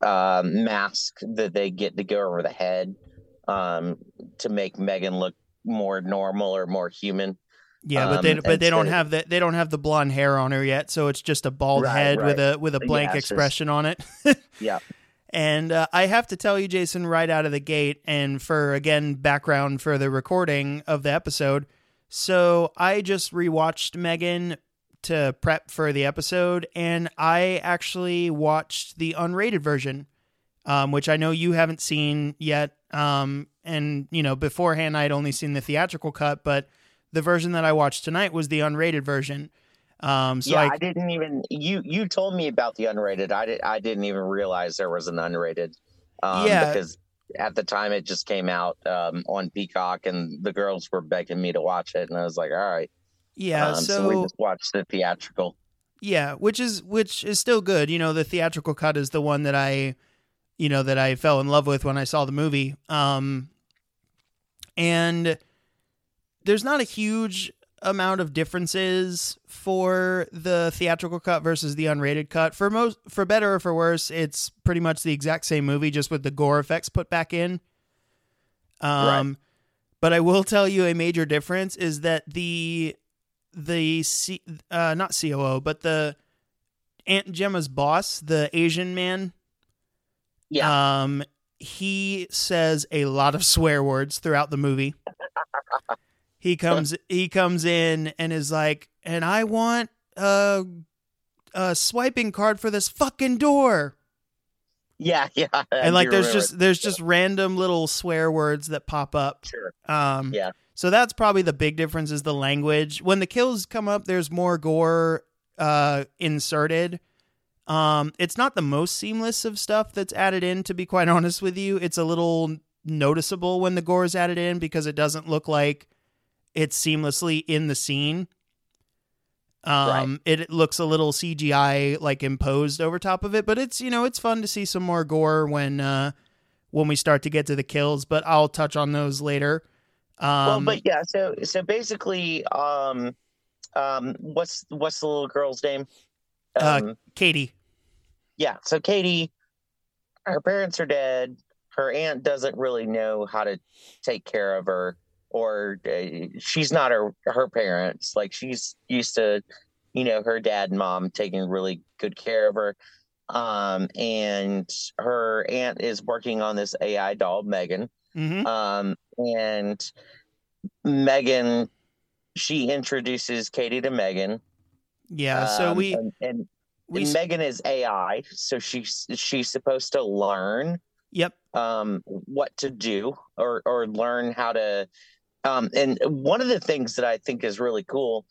uh, mask that they get to go over the head um, to make Megan look more normal or more human. Yeah, but they Um, but they don't so- have the they don't have the blonde hair on her yet, so it's just a bald Right, head with a with a blank Yeah, it's just- expression on it. [laughs] Yeah. And uh, I have to tell you, Jason, right out of the gate, and for again background for the recording of the episode. So I just rewatched Megan to prep for the episode, and I actually watched the unrated version, um, which I know you haven't seen yet. Um, and you know, beforehand I'd only seen the theatrical cut, but the version that I watched tonight was the unrated version. Um, so yeah, I, I, didn't even you you told me about the unrated. I did I didn't even realize there was an unrated. Um, Yeah. because at the time it just came out um, on Peacock, and the girls were begging me to watch it, and I was like, all right. yeah, Um, so, we just watched the theatrical. yeah, which is which is still good. You know, the theatrical cut is the one that I, you know, that I fell in love with when I saw the movie. Um, and there's not a huge amount of differences for the theatrical cut versus the unrated cut. For most, for better or for worse, it's pretty much the exact same movie, just with the gore effects put back in. Um, but I will tell you a major difference is that the the C, uh, not COO, but the Aunt Gemma's boss, the Asian man, Yeah, um, he says a lot of [laughs] swear words throughout the movie. he [laughs] comes he comes in and is like, and I want a, a swiping card for this fucking door. yeah, [laughs] yeah. I and like there's just there's just random little swear words that pop up. Sure. Um, Yeah. So that's probably the big difference is the language. When the kills come up, there's more gore uh, inserted. Um, it's not the most seamless of stuff that's added in. To be quite [laughs] honest with you, it's a little noticeable when the gore is added in because it doesn't look like it's seamlessly in the scene. Um, it, it looks a little CGI like imposed over top of it, but it's you know it's fun to see some more gore when uh, when we start to get to the kills. But I'll touch on those later. Um, well, but yeah, so so basically, um, um, what's what's the little girl's name? Uh, Um, Katie, yeah, so Katie, her parents are dead. Her aunt doesn't really know how to take care of her, or uh, she's not her her parents. Like she's used to, you know, her dad and mom taking really good care of her. Um, and her aunt is working on this AI doll, Megan. hmm Um, and Megan, she introduces Katie to Megan. Yeah. So Um, we and, and we and Megan is AI, so she's she's supposed to learn yep um, what to do or or learn how to. Um, and one of the things that I think is really cool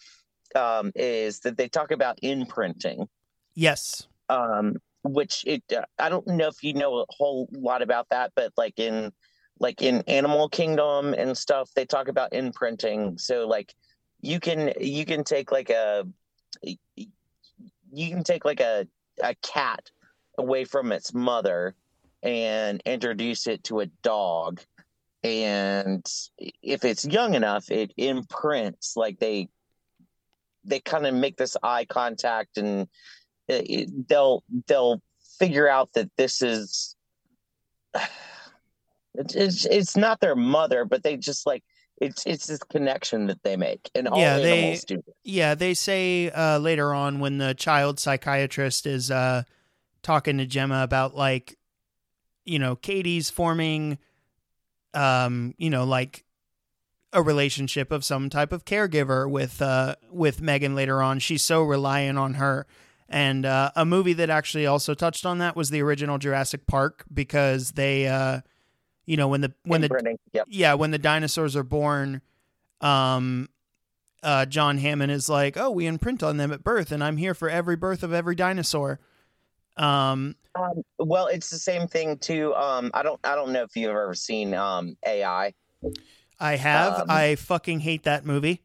um, is that they talk about imprinting, yes um, which it uh, I don't know if you know a whole lot about that, but like in like in Animal Kingdom and stuff, they talk about imprinting. So like you can you can take like a you can take like a a cat away from its mother and introduce it to a dog. And if it's young enough it imprints like they they kind of make this eye contact and it, it- they'll they'll figure out that this is [sighs] it's, it's it's not their mother but they just like it's it's this connection that they make and all Yeah, they- do Yeah, they say uh, later on when the child psychiatrist is uh, talking to Gemma about like, you know, Katie's forming, um, you know, like a relationship of some type of caregiver with uh, with Megan later on. She's so reliant on her. And uh, a movie that actually also touched on that was the original Jurassic Park because they, uh, you know, when the when the yep yeah, when the dinosaurs are born, um, uh, John Hammond is like, "Oh, we imprint on them at birth, and I'm here for every birth of every dinosaur." Um, Um, well, it's the same thing too. Um, I don't, I don't know if you've ever seen um, AI, I have. Um, I fucking hate that movie.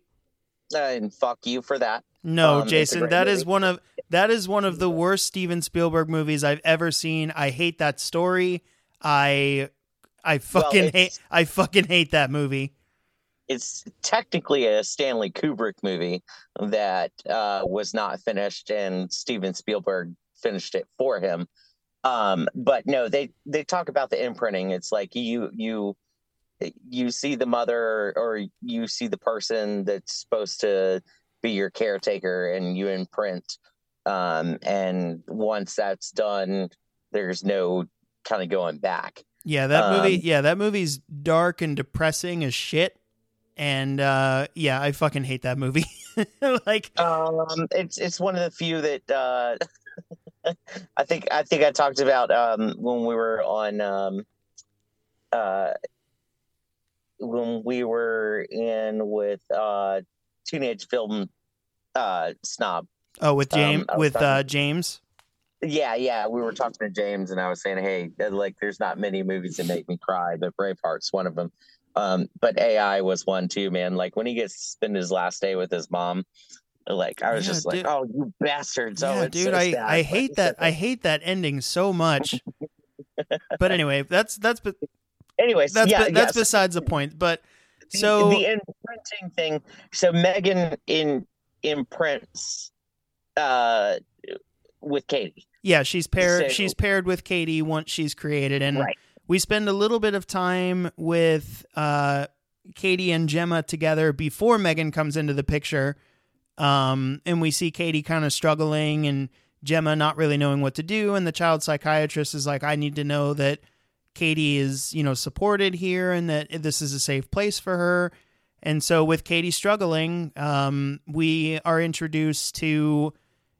uh, and fuck you for that. No, um, Jason, that is movie. one of that is one of the worst Steven Spielberg movies I've ever seen. I hate that story. I I fucking it's- hate I fucking hate that movie. It's technically a Stanley Kubrick movie that uh, was not finished, and Steven Spielberg finished it for him. Um, but no, they they talk about the imprinting. It's like you you you see the mother or you see the person that's supposed to be your caretaker, and you imprint. Um, and once that's done, there's no kind of going back. Yeah, that movie. Um, Yeah, that movie's dark and depressing as shit. And uh, yeah, I fucking hate that movie. [laughs] like, Um, it's it's one of the few that uh, [laughs] I think I think I talked about um, when we were on um, uh, when we were in with uh, teenage film uh, snob. oh, with Um, James, was with uh, James. Yeah, yeah, we were talking to James, and I was saying, hey, uh, like, there's not many movies that make me cry, but Braveheart's one of them. Um, but AI was one too, man. Like when he gets to spend his last day with his mom, like I was Yeah, just like, oh, you bastards! oh, yeah, it's dude, so I sad. I hate that. I [laughs] hate that ending so much. but anyway, that's that's be- Anyways, that's yeah, be- that's yes. besides the point. But The- so the imprinting thing. So Megan in imprints uh, with Katie. yeah, she's paired. So- she's paired with Katie once she's created, and Right. we spend a little bit of time with uh, Katie and Gemma together before Megan comes into the picture. Um, and we see Katie kind of struggling and Gemma not really knowing what to do. And the child psychiatrist is like, I need to know that Katie is, you know, supported here and that this is a safe place for her. And so with Katie struggling, um, we are introduced to,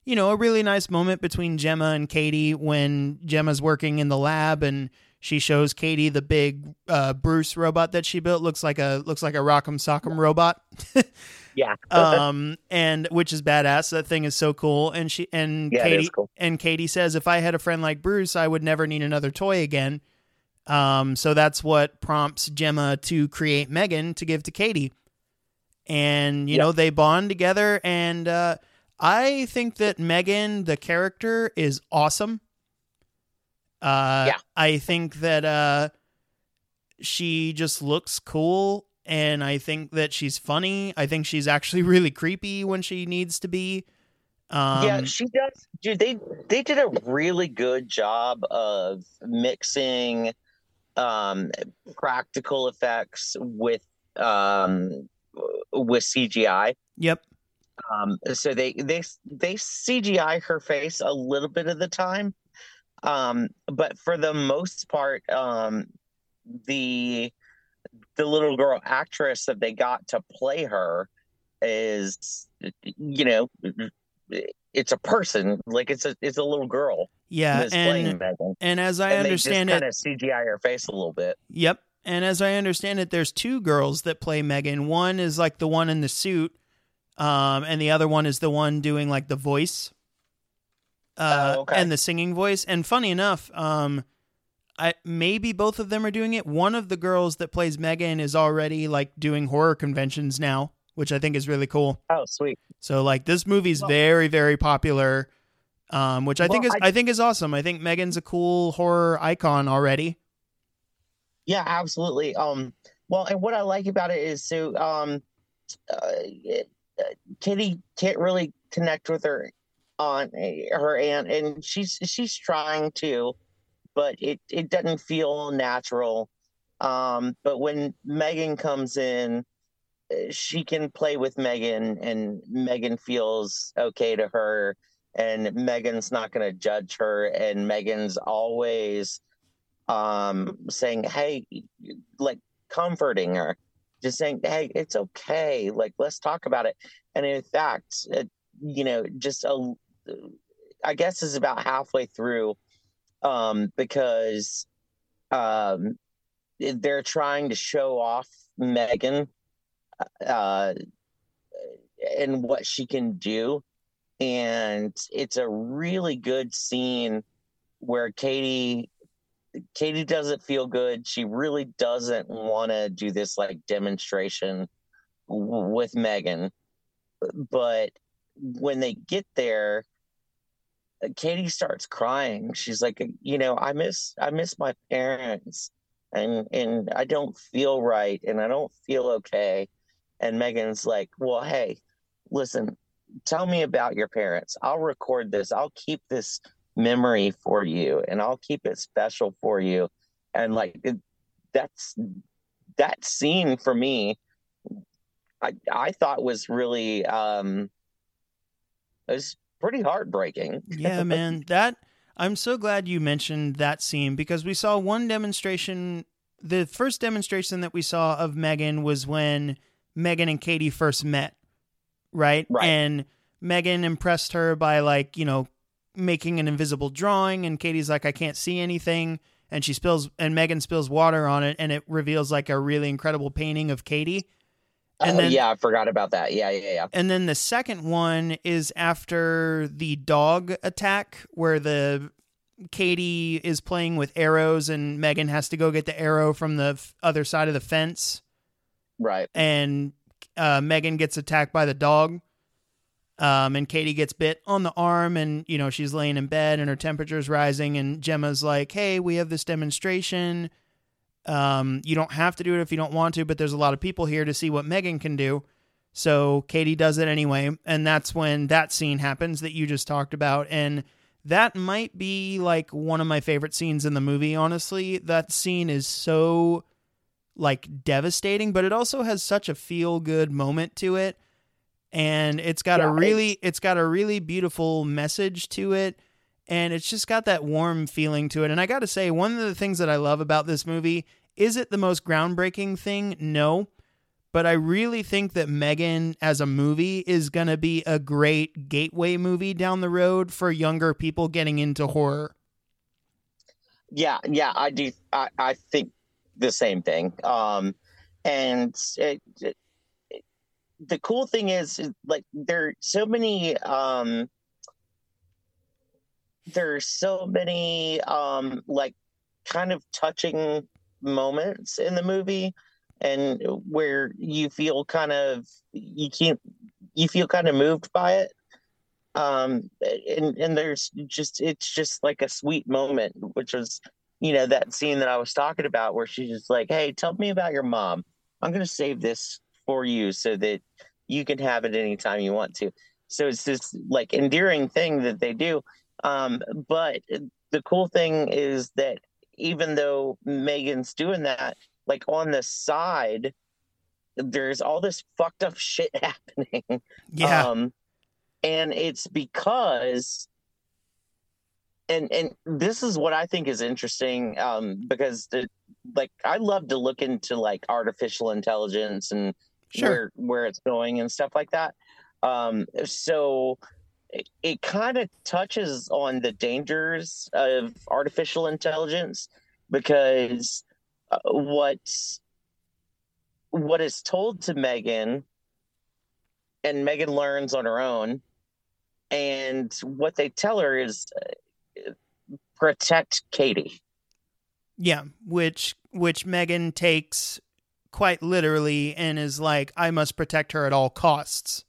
you know, a really nice moment between Gemma and Katie when Gemma's working in the lab and she shows Katie the big uh, Bruce robot that she built. Looks like a looks like a Rock'em Sock'em robot. [laughs] Yeah. um, and which is badass. That thing is so cool. And she and Yeah, Katie cool. and Katie says, if I had a friend like Bruce, I would never need another toy again. Um, so that's what prompts Gemma to create Megan to give to Katie. And, you Yeah. know, they bond together. And uh, I think that Megan, the character, is awesome. Uh, Yeah. I think that uh, she just looks cool. And I think that she's funny. I think she's actually [laughs] really creepy when she needs to be. Um, yeah, she does. Dude, they they did a really good job of mixing um practical effects with um with CGI. Yep. Um so they they they CGI her face a little bit of the time. Um but for the most part um the the little girl actress that they got to play her is you know it's a person like it's a it's a little girl Yeah. And, Megan. and as I and understand they it, kind of CGI her face a little bit. Yep. And as I understand it, there's two girls that play Megan. One is like the one in the suit, um, and the other one is the one doing like the voice, uh, Oh, okay. and the singing voice. And funny enough, um, I maybe both of them are doing it. One of the girls that plays Megan is already like doing horror conventions now, which I think is really cool. Oh, sweet. So like this movie's Well- very very popular, um, which I think is I- I think is awesome. I think Megan's a cool horror icon already. Yeah, absolutely. Um, well, and what I like about it is so um, uh, it, Kitty can't really connect with her aunt, her aunt, and she's she's trying to, but it it doesn't feel natural. Um, but when Megan comes in, she can play with Megan, and Megan feels okay to her, and Megan's not going to judge her, and Megan's always um saying hey like comforting her just saying hey it's okay like let's talk about it. And in fact it, you know just a i guess is about halfway through um because um they're trying to show off megan uh and what she can do and it's a really good scene where katie Katie doesn't feel good. She really doesn't want to do this like demonstration w- with Megan. But when they get there, Katie starts crying. She's like, you know, I miss I miss my parents and and I don't feel right and I don't feel okay. And Megan's like, "Well, hey, listen, tell me about your parents. I'll record this. I'll keep this memory for you and I'll keep it special for you. And like it, that's that scene for me I I thought was really um it was pretty heartbreaking. yeah, man. [laughs] That I'm so glad you mentioned that scene because we saw one demonstration. The first demonstration that we saw of Megan was when Megan and Katie first met, right? Right. And Megan impressed her by like you know making an invisible drawing, and Katie's like, I can't see anything, and she spills and Megan spills water on it, and it reveals like a really incredible painting of Katie. And oh then- yeah, I forgot about that. Yeah, yeah, yeah. And then the second one is after the dog attack, where the Katie is playing with arrows, and Megan has to go get the arrow from the f- other side of the fence, Right. and uh, Megan gets attacked by the dog. Um, and Katie gets bit on the arm, and you know she's laying in bed, and her temperature's rising. And Gemma's like, "Hey, we have this demonstration. Um, you don't have to do it if you don't want to, but there's a lot of people here to see what Megan can do." So Katie does it anyway, and that's when that scene happens that you just talked about, and that might be like one of my favorite scenes in the movie. Honestly, that scene is so like devastating, but it also has such a feel good moment to it. And it's got Yeah, a really it's got a really beautiful message to it and it's just got that warm feeling to it. And I got to say one of the things that I love about this movie is it the most groundbreaking thing? No. But I really think that Megan as a movie is going to be a great gateway movie down the road for younger people getting into horror. Yeah, yeah, I do. I, I think the same thing. Um, and it, it, the cool thing is, like, there are so many. Um, there's so many um, like kind of touching moments in the movie and where you feel kind of you can't you feel kind of moved by it um and and there's just it's just like a sweet moment which was you know that scene that i was talking about where she's just like hey tell me about your mom i'm to save this for you so that you can have it anytime you want to. So it's this like endearing thing that they do. Um but the cool thing is that even though megan's doing that like on the side there's all this fucked up shit [laughs] happening. Yeah. um and it's because and and this is what i think is interesting um because the, like i love to look into like artificial intelligence and Sure. where where it's going and stuff like that um so it, it kind of touches on the dangers of artificial intelligence because uh, what's what is told to Megan and Megan learns on her own and what they tell her is uh, protect Katie Yeah, which which Megan takes quite literally and is like, I must protect her at all costs.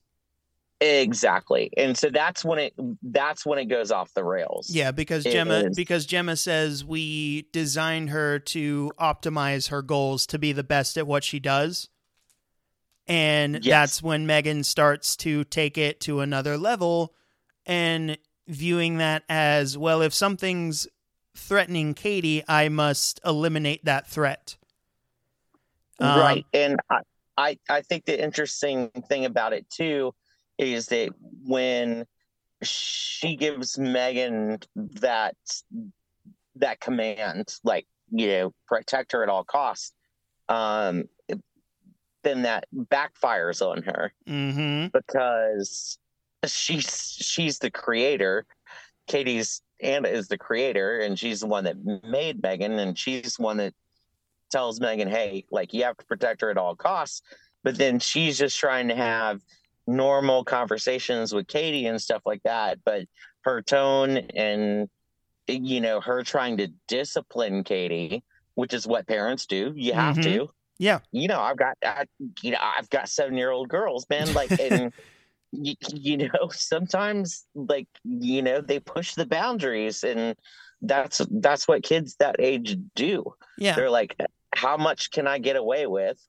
exactly and so that's when it that's when it goes off the rails Yeah, because Gemma because Gemma says we designed her to optimize her goals to be the best at what she does. And Yes. that's when Megan starts to take it to another level and viewing that as well if something's threatening Katie, I must eliminate that threat. Um, right and I, I i think the interesting thing about it too is that when she gives megan that that command like you know protect her at all costs um then that backfires on her. Mhm. because she's she's the creator. Katie's anna is the creator and she's the one that made megan and she's the one that tells megan hey like you have to protect her at all costs but then she's just trying to have normal conversations with katie and stuff like that but her tone and you know her trying to discipline katie which is what parents do you have Mhm. to Yeah. you know i've got I, you know i've got seven year old girls man [laughs] like and you, you know sometimes like you know they push the boundaries and that's that's what kids that age do Yeah. they're like how much can i get away with?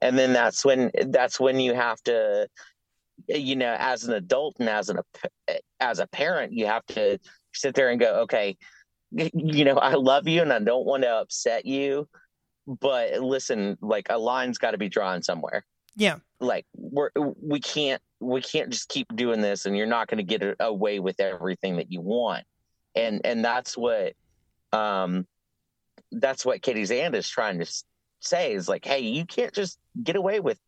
And then that's when that's when you have to you know as an adult and as an as a parent you have to sit there and go okay you know i love you and i don't want to upset you but listen like a line's got to be drawn somewhere. Yeah. like we're we can't we can't just keep doing this and you're not going to get away with everything that you want. And and that's what um that's what Katie's and is trying to say is like hey you can't just get away with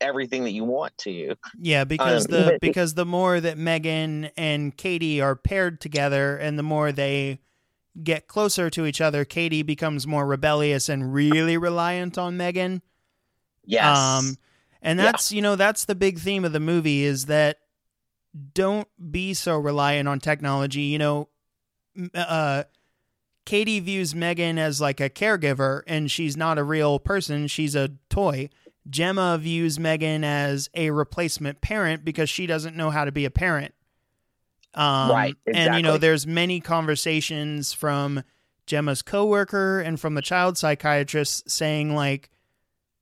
everything that you want to Yeah, because Um, the [laughs] because the more that Megan and Katie are paired together and the more they get closer to each other, Katie becomes more rebellious and really reliant on Megan. yes Um and Yeah. that's, you know, that's the big theme of the movie is that don't be so reliant on technology, you know, uh Katie views Megan as like a caregiver and she's not a real person, she's a toy. Gemma views Megan as a replacement parent because she doesn't know how to be a parent. Um, Right, And you know, there's many conversations from Gemma's coworker and from the child psychiatrist saying like,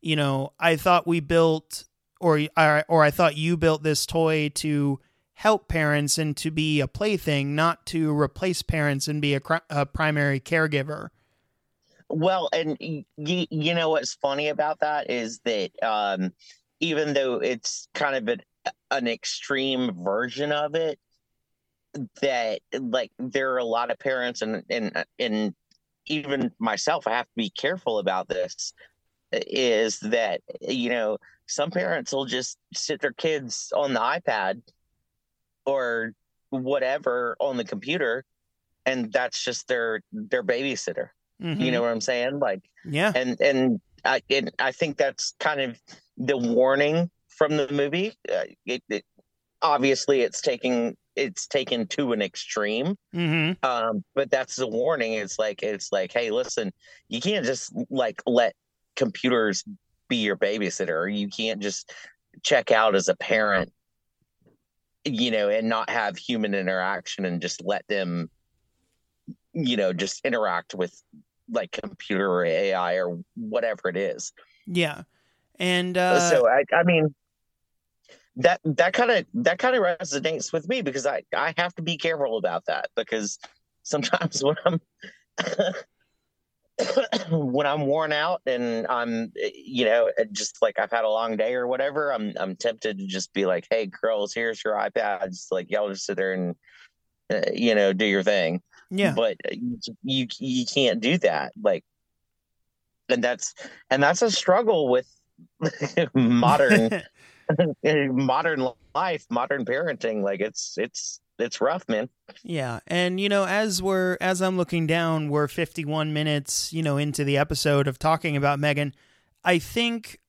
you know, I thought we built or or, or I thought you built this toy to help parents and to be a plaything, not to replace parents and be a, a primary caregiver. Well, and y- you know what's funny about that is that um, even though it's kind of an, an extreme version of it, that like there are a lot of parents and and and even myself, I have to be careful about this. Is that you know some parents will just sit their kids on the iPad or whatever on the computer, and that's just their their babysitter. Mhm. You know what I'm saying? Like, yeah, and and I and I think that's kind of the warning from the movie. Uh, it, it obviously it's taking it's taken to an extreme. Mm-hmm. Um, but that's the warning. It's like it's like, hey, listen, you can't just like let computers be your babysitter. You can't just check out as a parent, you know, and not have human interaction and just let them, you know, just interact with like computer or AI or whatever it is. Yeah. And uh, so I, I mean, that that kind of that kind of resonates with me because I I have to be careful about that because sometimes [laughs] when I'm [coughs] when I'm worn out and I'm eh, you know eh, just like I've had a long day or whatever I'm I'm tempted to just be like hey girls here's your iPads like y'all just sit there and uh, you know do your thing yeah but you you can't do that like and that's and that's a struggle with [laughs] modern [laughs] [laughs] modern life, modern parenting. Like it's it's it's rough, man. Yeah, and you know, as we're as I'm looking down, we're 51 minutes, you know, into the episode of talking about Megan. I think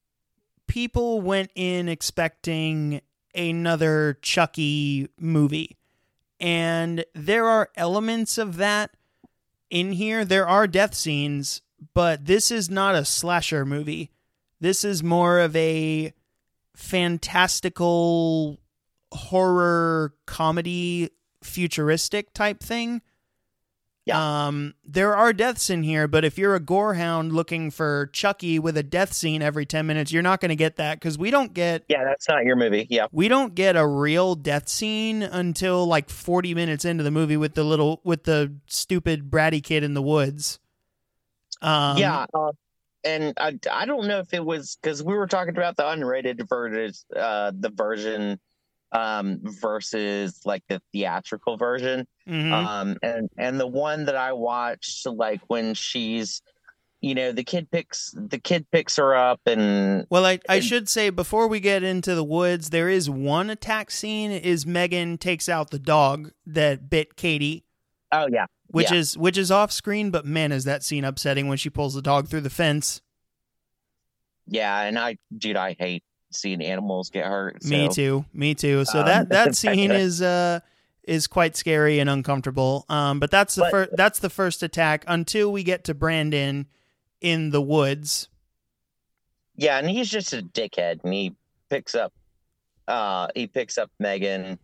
people went in expecting another Chucky movie. And there are elements of that in here. There are death scenes, but this is not a slasher movie. This is more of a fantastical horror comedy futuristic type thing. Yeah. Um, there are deaths in here, but if you're a gorehound looking for Chucky with a death scene every 10 minutes, you're not going to get that because we don't get. Yeah, that's not your movie. Yeah. We don't get a real death scene until like 40 minutes into the movie with the little, with the stupid bratty kid in the woods. Um, yeah. Uh, and I, I don't know if it was because we were talking about the unrated version, uh, the version um, versus like the theatrical version. mhm. Um, and and the one that I watched, like when she's, you know, the kid picks the kid picks her up, and Well, I, I and- should say before we get into the woods, there is one attack scene. Is Megan takes out the dog that bit Katie, oh yeah, which Yeah. is which is off screen, but man, is that scene upsetting when she pulls the dog through the fence. yeah, and I, dude, I hate seeing animals get hurt. Me too, me too. So Um, that that [laughs] scene is uh is quite scary and uncomfortable. Um, but that's the first that's the first attack until we get to Brandon in the woods. Yeah, and he's just a dickhead, and he picks up, uh, he picks up Megan,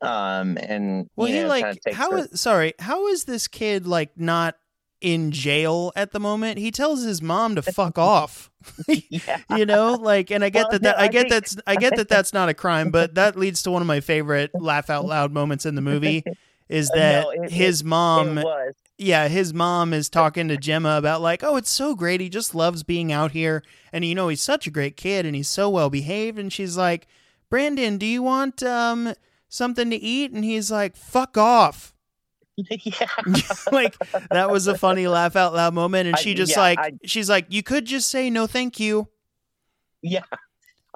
um, and Well, you he know, like how her- sorry, how is this kid like not in jail at the moment? He tells his mom to fuck [laughs] off. [laughs] yeah, You know, like and I get Well, that, that no, I I get think- that's I get that [laughs] that's not a crime, but that leads to one of my favorite laugh out loud moments in the movie is Uh, that no, it- his mom it was. yeah, his mom is talking to Gemma about like, "Oh, it's so great. He just loves being out here and you know, he's such a great kid and he's so well behaved." And she's like, "Brandon, do you want um something to eat?" And he's like, "Fuck off." Yeah, [laughs] [laughs] like that was a funny laugh out loud moment and I- she just yeah, like I- she's like, "You could just say no, thank you." yeah.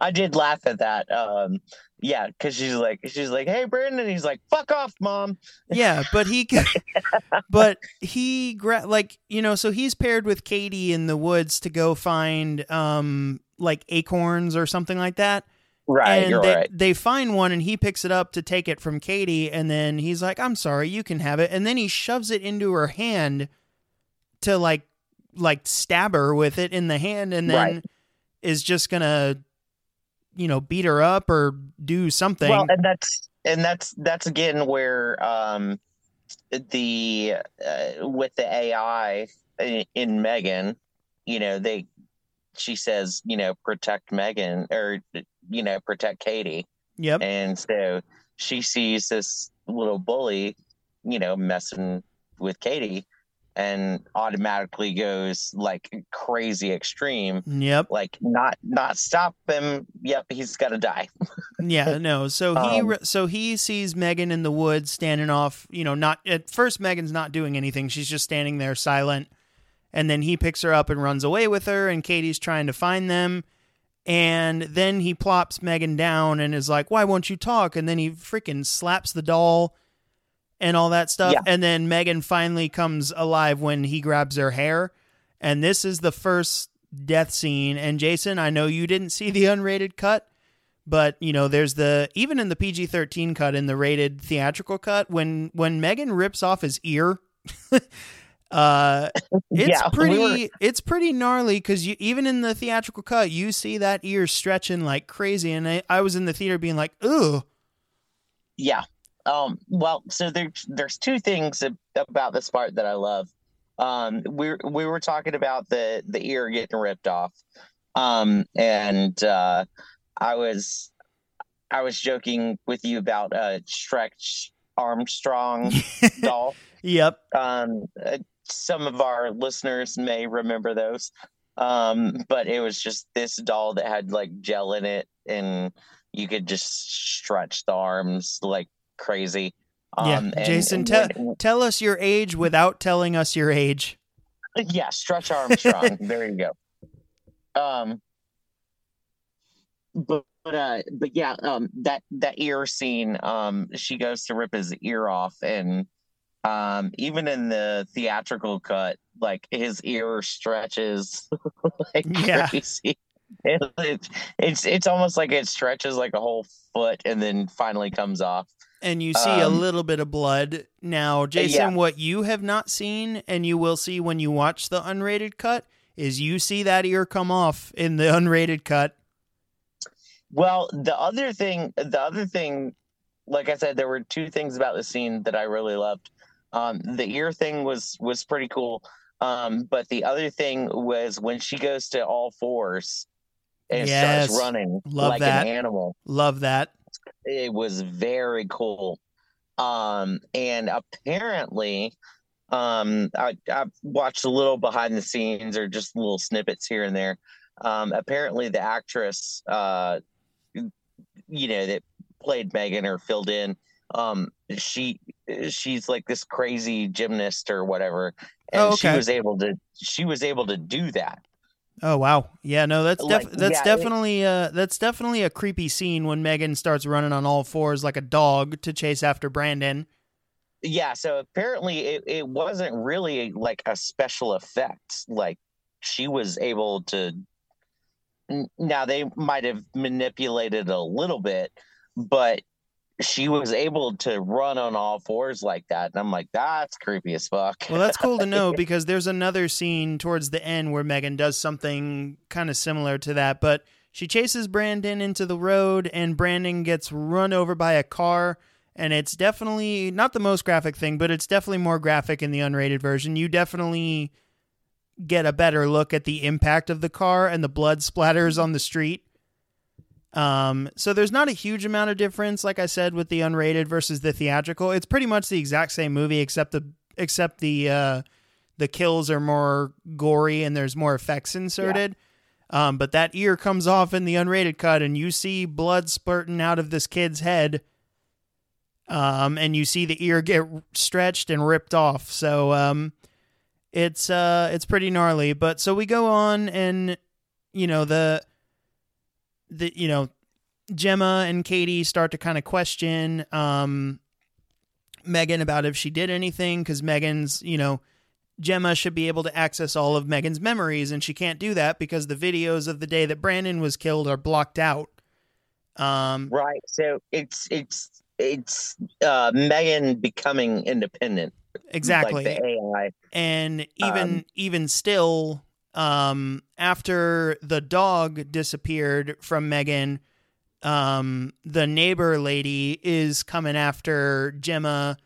I did laugh at that. Um, yeah, because she's like, she's like, "Hey, Brandon," And he's like, "Fuck off, mom." Yeah, but he [laughs] but he gra- like, you know, so he's paired with Katie in the woods to go find um like acorns or something like that. Right, and they, right. they find one and he picks it up to take it from Katie and then he's like, I'm sorry, you can have it. And then he shoves it into her hand to like like stab her with it in the hand and then Right. is just gonna you know, beat her up or do something. Well, and that's and that's that's again where um the uh, with the AI in, in Megan, you know, they she says, you know, protect Megan or you know, protect Katie. yep. And so she sees this little bully, you know, messing with Katie and automatically goes like crazy extreme Yep. like not not stop him yep he's got to die [laughs] Yeah, no. So he Um, so he sees Megan in the woods standing off, you know, not at first Megan's not doing anything. She's just standing there silent. And then he picks her up and runs away with her and Katie's trying to find them. And then he plops Megan down and is like, "Why won't you talk?" And then he freaking slaps the doll and all that stuff. Yeah. And then Megan finally comes alive when he grabs her hair. And this is the first death scene. And Jason, I know you didn't see the unrated cut, But you know, there's the even in the PG-13 cut in the rated theatrical cut when when Megan rips off his ear. [laughs] uh [laughs] it's Yeah, we pretty were- it's pretty gnarly because you even in the theatrical cut you see that ear stretching like crazy and I, I was in the theater being like ugh Yeah. Um, well, so there's there's two things about this part that I love. Um, we we were talking about the the ear getting ripped off, um, and uh, I was I was joking with you about uh, Stretch Armstrong [laughs] doll. yep Um, uh, some of our listeners may remember those, um, but it was just this doll that had like gel in it, and you could just stretch the arms like crazy. yeah Um, and- Jason and te- when- tell us your age without telling us your age [laughs] yeah, Stretch Armstrong. [laughs] there you go. Um, but but uh, but yeah, um, that that ear scene. Um, she goes to rip his ear off, and um, even in the theatrical cut, like his ear stretches [laughs] like Yeah. crazy. It, it, it's it's almost like it stretches like a whole foot, and then finally comes off. and you see a Um, little bit of blood. Now, Jason, what you have not seen and you will see when you watch the unrated cut is you see that ear come off in the unrated cut. Well, the other thing, the other thing, like I said, there were two things about the scene that I really loved. Um, the ear thing was was pretty cool, um, but the other thing was when she goes to all fours and Yes. starts running Love like that. an animal. Love that. It was very cool. Um, and apparently, um, I, I've watched a little behind the scenes or just little snippets here and there. Um, apparently, the actress, uh, you know, that played Megan or filled in, um, she she's like this crazy gymnast or whatever, and Oh, she was able to she was able to do that. Oh wow. Yeah, no, that's def- Like, that's yeah, it- definitely uh that's definitely a creepy scene when Megan starts running on all fours like a dog to chase after Brandon. Yeah, so apparently it, it wasn't really like a special effect. Like she was able to. Now they might have manipulated a little bit, but she was able to run on all fours like that. And I'm like, that's creepy as fuck. Well, that's cool to [laughs] know because there's another scene towards the end where Megan does something kind of similar to that, but she chases Brandon into the road and Brandon gets run over by a car. And it's definitely not the most graphic thing, but it's definitely more graphic in the unrated version. You definitely get a better look at the impact of the car and the blood splatters on the street. Um, so there's not a huge amount of difference, like I said, with the unrated versus the theatrical. It's pretty much the exact same movie, except the except the uh, the kills are more gory and there's more effects inserted. Um, but that ear comes off in the unrated cut, and you see blood spurting out of this kid's head. Um, and you see the ear get stretched and ripped off. So um, it's uh, it's pretty gnarly. But so we go on, and you know the the you know Gemma and Katie start to kind of question um, Megan about if she did anything because Megan's you know Gemma should be able to access all of Megan's memories, and she can't do that because the videos of the day that Brandon was killed are blocked out. Um, Right. So it's it's it's uh Megan becoming independent. exactly. Like the AI. and even Um, even still um after the dog disappeared from Megan um the neighbor lady is coming after Gemma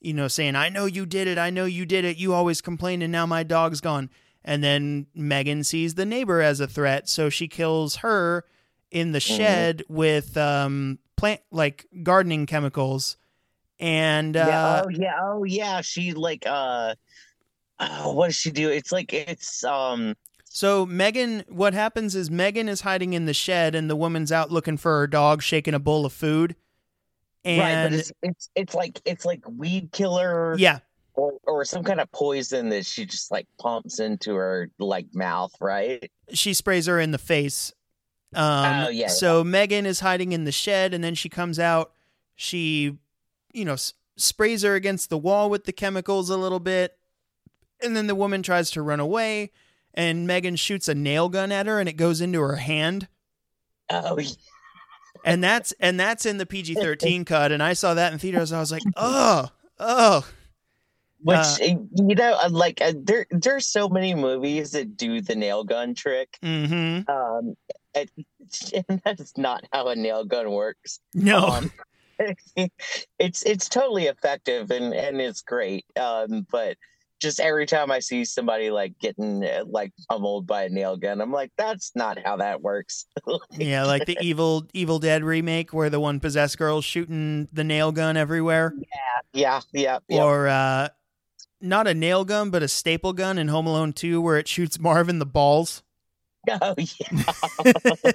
you know saying I know you did it I know you did it you always complain and now my dog's gone and then Megan sees the neighbor as a threat so she kills her in the Mhm. shed with um plant like gardening chemicals and uh yeah, oh yeah, oh yeah. She like uh oh, what does she do? It's like it's um So Megan, what happens is Megan is hiding in the shed, and the woman's out looking for her dog, shaking a bowl of food. right, but it's it's it's like it's like weed killer yeah, or or some kind of poison that she just like pumps into her like mouth, right? she sprays her in the face. Um, Oh, yeah, So Megan is hiding in the shed, and then she comes out. She, you know, s- sprays her against the wall with the chemicals a little bit, and then the woman tries to run away, and Megan shoots a nail gun at her, and it goes into her hand. Oh yeah. and that's and that's in the PG thirteen [laughs] cut, and I saw that in theaters. I was like, oh, oh. Which Uh, you know, like uh, there, there's so many movies that do the nail gun trick. Mm-hmm. Um, and, [laughs] and that's not how a nail gun works. No. Um, [laughs] it's it's totally effective and and it's great. Um, but just every time I see somebody like getting uh, like pummeled by a nail gun, I'm like, that's not how that works. [laughs] yeah, like the [laughs] evil Evil Dead remake where the one possessed girl's shooting the nail gun everywhere. yeah, yeah, yeah. Or uh not a nail gun, but a staple gun in Home Alone 2 where it shoots Marv in the balls. [laughs] oh yeah.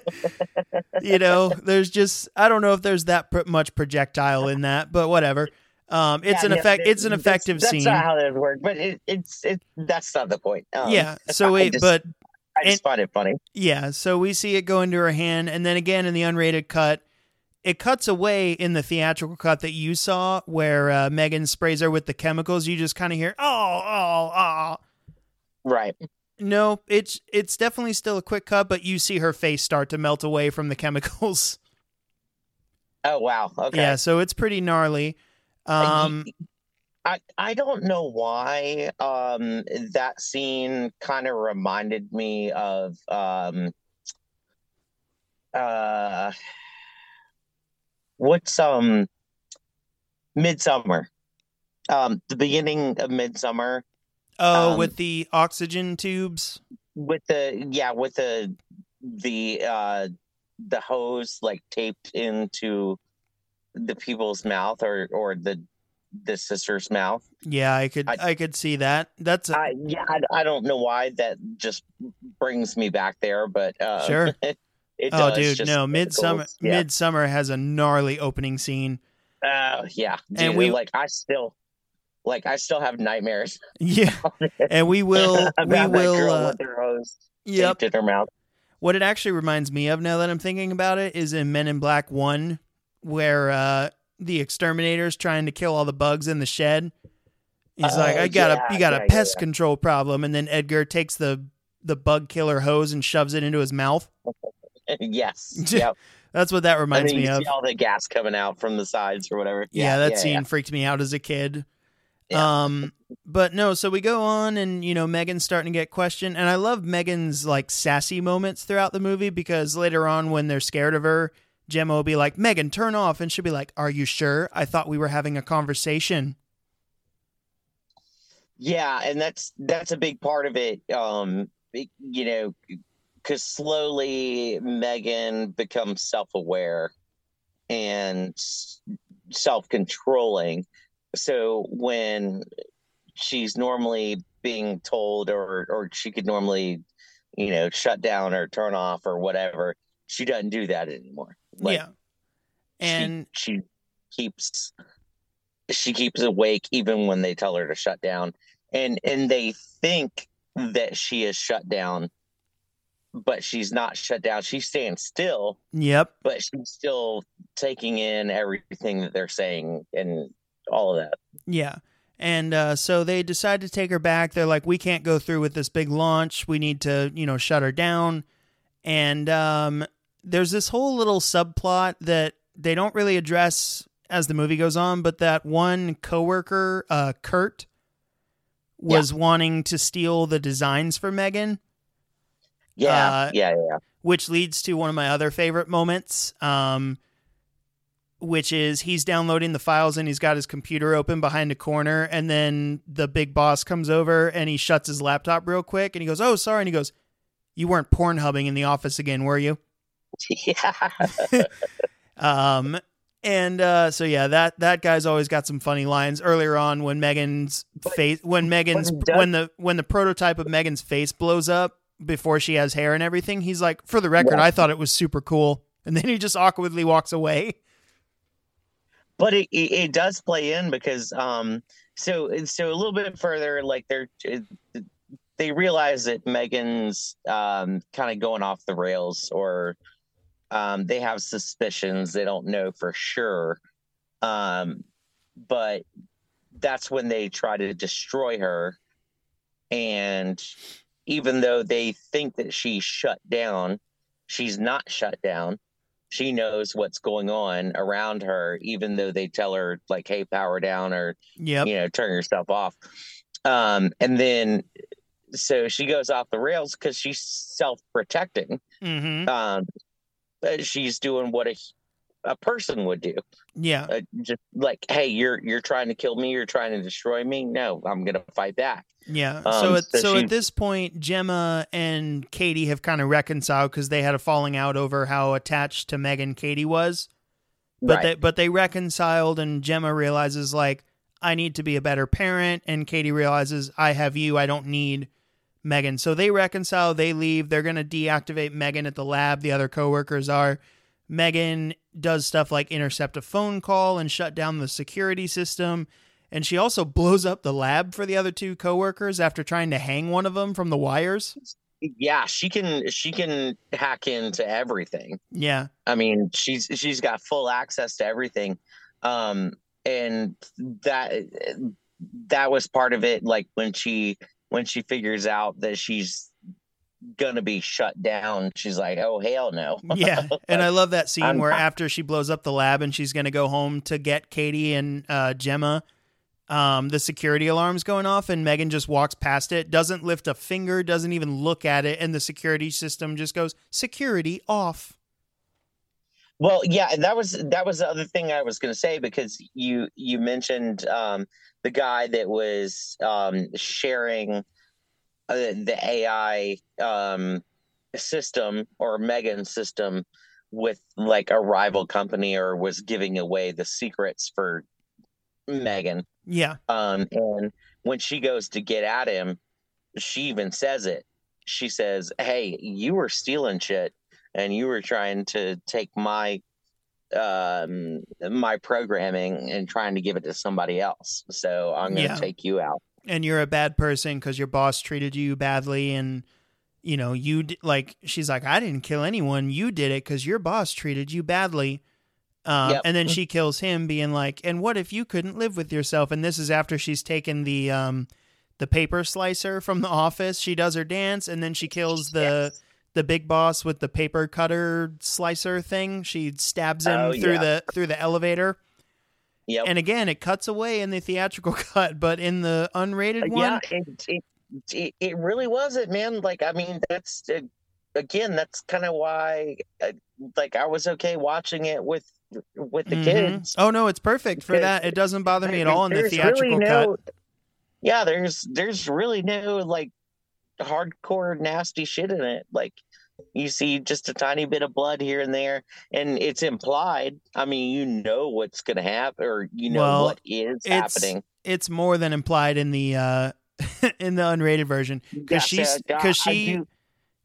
you know, there's just I don't know if there's that pr- much projectile in that, but whatever. Um, it's Yeah, an effect. It's an that's- effective that's scene. not how that would work, but it, it's it. That's not the point. Um, yeah. So I just- but I just find it funny. yeah. So we see it go into her hand, and then again in the unrated cut, it cuts away in the theatrical cut that you saw, where uh, Megan sprays her with the chemicals. You just kind of hear, oh, oh, oh. Right. No, it's it's definitely still a quick cut, but you see her face start to melt away from the chemicals. Oh wow. Okay. Yeah, so it's pretty gnarly. Um, I I don't know why um that scene kind of reminded me of um uh what's um Midsummer. Um the beginning of Midsummer oh, um, with the oxygen tubes. with the yeah, with the the uh the hose like taped into the people's mouth or or the the sister's mouth. Yeah, I could I, I- could see that. That's a, I yeah, I, I don't know why that just brings me back there, but uh, Sure. it, [laughs] it oh, does, dude, just no, midsummer. Yeah, Midsummer has a gnarly opening scene. uh, yeah, dude, And we- like I still like I still have nightmares. [laughs] Yeah, and we will [laughs] we will. Uh, with her hose yep. in her mouth. What it actually reminds me of now that I'm thinking about it is in Men in Black One, where uh, the exterminator's trying to kill all the bugs in the shed. He's like, Oh, I got a you got yeah, a pest yeah. control problem, and then Edgar takes the the bug killer hose and shoves it into his mouth. [laughs] yes, [laughs] yep. That's what that reminds me you of. see all the gas coming out from the sides or whatever. Yeah, that scene yeah. freaked me out as a kid. Yeah. Um, but no, so we go on, and you know, Megan's starting to get questioned, and I love Megan's like sassy moments throughout the movie because later on, when they're scared of her, Gemma will be like, "Megan, turn off," and she'll be like, "Are you sure? I thought we were having a conversation." Yeah, and that's that's a big part of it. Um, it- you know, because slowly Megan becomes self-aware and self-controlling. So when she's normally being told, or or she could normally, you know, shut down or turn off or whatever, she doesn't do that anymore. Like, yeah, and she, she keeps she keeps awake even when they tell her to shut down and and they think that she is shut down but she's not shut down she's staying still yep, but she's still taking in everything that they're saying and all of that yeah. And uh, so they decide to take her back. They're like, we can't go through with this big launch. We need to, you know, shut her down. And um, there's this whole little subplot that they don't really address as the movie goes on, but that one coworker, uh, Kurt, was wanting to steal the designs for Megan, yeah Uh, yeah yeah which leads to one of my other favorite moments. Um, which is he's downloading the files and he's got his computer open behind a corner and then the big boss comes over and he shuts his laptop real quick and he goes, "Oh, sorry." And he goes, "You weren't porn hubbing in the office again, were you?" Yeah [laughs] Um, and uh, so yeah, that that guy's always got some funny lines. Earlier on, when Megan's But- face, when Megan's does- when the when the prototype of Megan's face blows up before she has hair and everything, he's like, "For the record, Yeah. I thought it was super cool." And then he just awkwardly walks away. but it, it, it does play in because um so so a little bit further like they're they realize that megan's um kind of going off the rails or um they have suspicions they don't know for sure um but that's when they try to destroy her and even though they think that she's shut down she's not shut down she knows what's going on around her, even though they tell her like, "Hey, power down," or Yep. you know, turn yourself off. Um, and then so she goes off the rails because she's self-protecting. Mm-hmm. Um, she's doing what a a person would do. Yeah. Uh, just like, hey, you're you're trying to kill me. You're trying to destroy me. No, I'm gonna fight back. Yeah. Um, so at, so so she- at this point, Gemma and Katie have kind of reconciled because they had a falling out over how attached to Megan Katie was. But right. they but they reconciled, and Gemma realizes like I need to be a better parent, and Katie realizes I have you. I don't need Megan. So they reconcile. They leave. They're gonna deactivate Megan at the lab. The other coworkers are. Megan does stuff like intercept a phone call and shut down the security system. And she also [laughs] blows up the lab for the other two coworkers after trying to hang one of them from the wires. yeah, she can she can hack into everything. Yeah. I mean, she's she's got full access to everything. Um and that that was part of it like when she when she figures out that she's gonna be shut down, she's like, "Oh hell no." Yeah. [laughs] And I love that scene I'm- where after she blows up the lab and she's going to go home to get Katie and uh, Gemma, um, the security alarm's going off and Megan just walks past it, doesn't lift a finger, doesn't even look at it. And the security system just goes, security off. Well, yeah, that was that was the other thing I was going to say because you you mentioned um, the guy that was um, sharing uh, the AI um, system or Megan system with like a rival company or was giving away the secrets for Megan. Yeah. Um, and when she goes to get at him, she even says it. She says, "Hey, you were stealing shit, and you were trying to take my um my programming and trying to give it to somebody else. So I'm going to Yeah. take you out." and you're a bad person because your boss treated you badly and you know you d- like she's like i didn't kill anyone you did it because your boss treated you badly um, Yep. and then she kills him being like and what if you couldn't live with yourself and this is after she's taken the um the paper slicer from the office she does her dance and then she kills the Yes. The big boss with the paper cutter slicer thing she stabs him Oh, through yeah. the through the elevator Yep. and again it cuts away in the theatrical [laughs] cut but in the unrated one yeah, it, it it it really wasn't, man. Like I mean, that's uh, again, that's kind of why uh, like I was okay watching it with with the Mhm. kids. Oh no, it's perfect for that. It doesn't bother me at all in the really theatrical cut. Yeah, there's there's really no like hardcore nasty shit in it. Like you see just a tiny bit of blood here and there, and it's implied. I mean, you know what's gonna happen, or you know Well, what is it's- happening. It's more than implied in the uh [laughs] in the unrated version because she's because she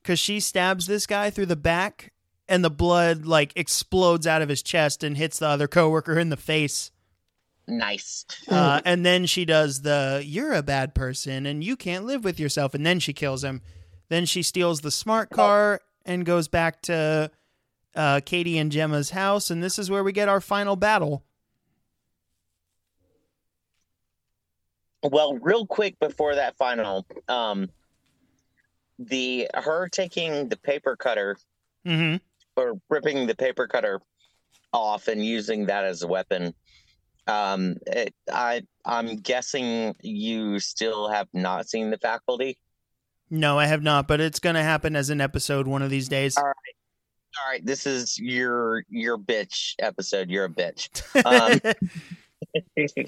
because she stabs this guy through the back and the blood like explodes out of his chest and hits the other coworker in the face. Nice. Uh, [laughs] and then she does the "you're a bad person and you can't live with yourself," and then she kills him. Then she steals the smart car and goes back to uh, Katie and Gemma's house, and this is where we get our final battle. Well, real quick before that final, um, the her taking the paper cutter hmm or ripping the paper cutter off and using that as a weapon. Um, it, I I'm guessing you still have not seen the faculty. No, I have not, but it's going to happen as an episode one of these days. All right. All right, this is your your bitch episode. You're a bitch. [laughs] Um,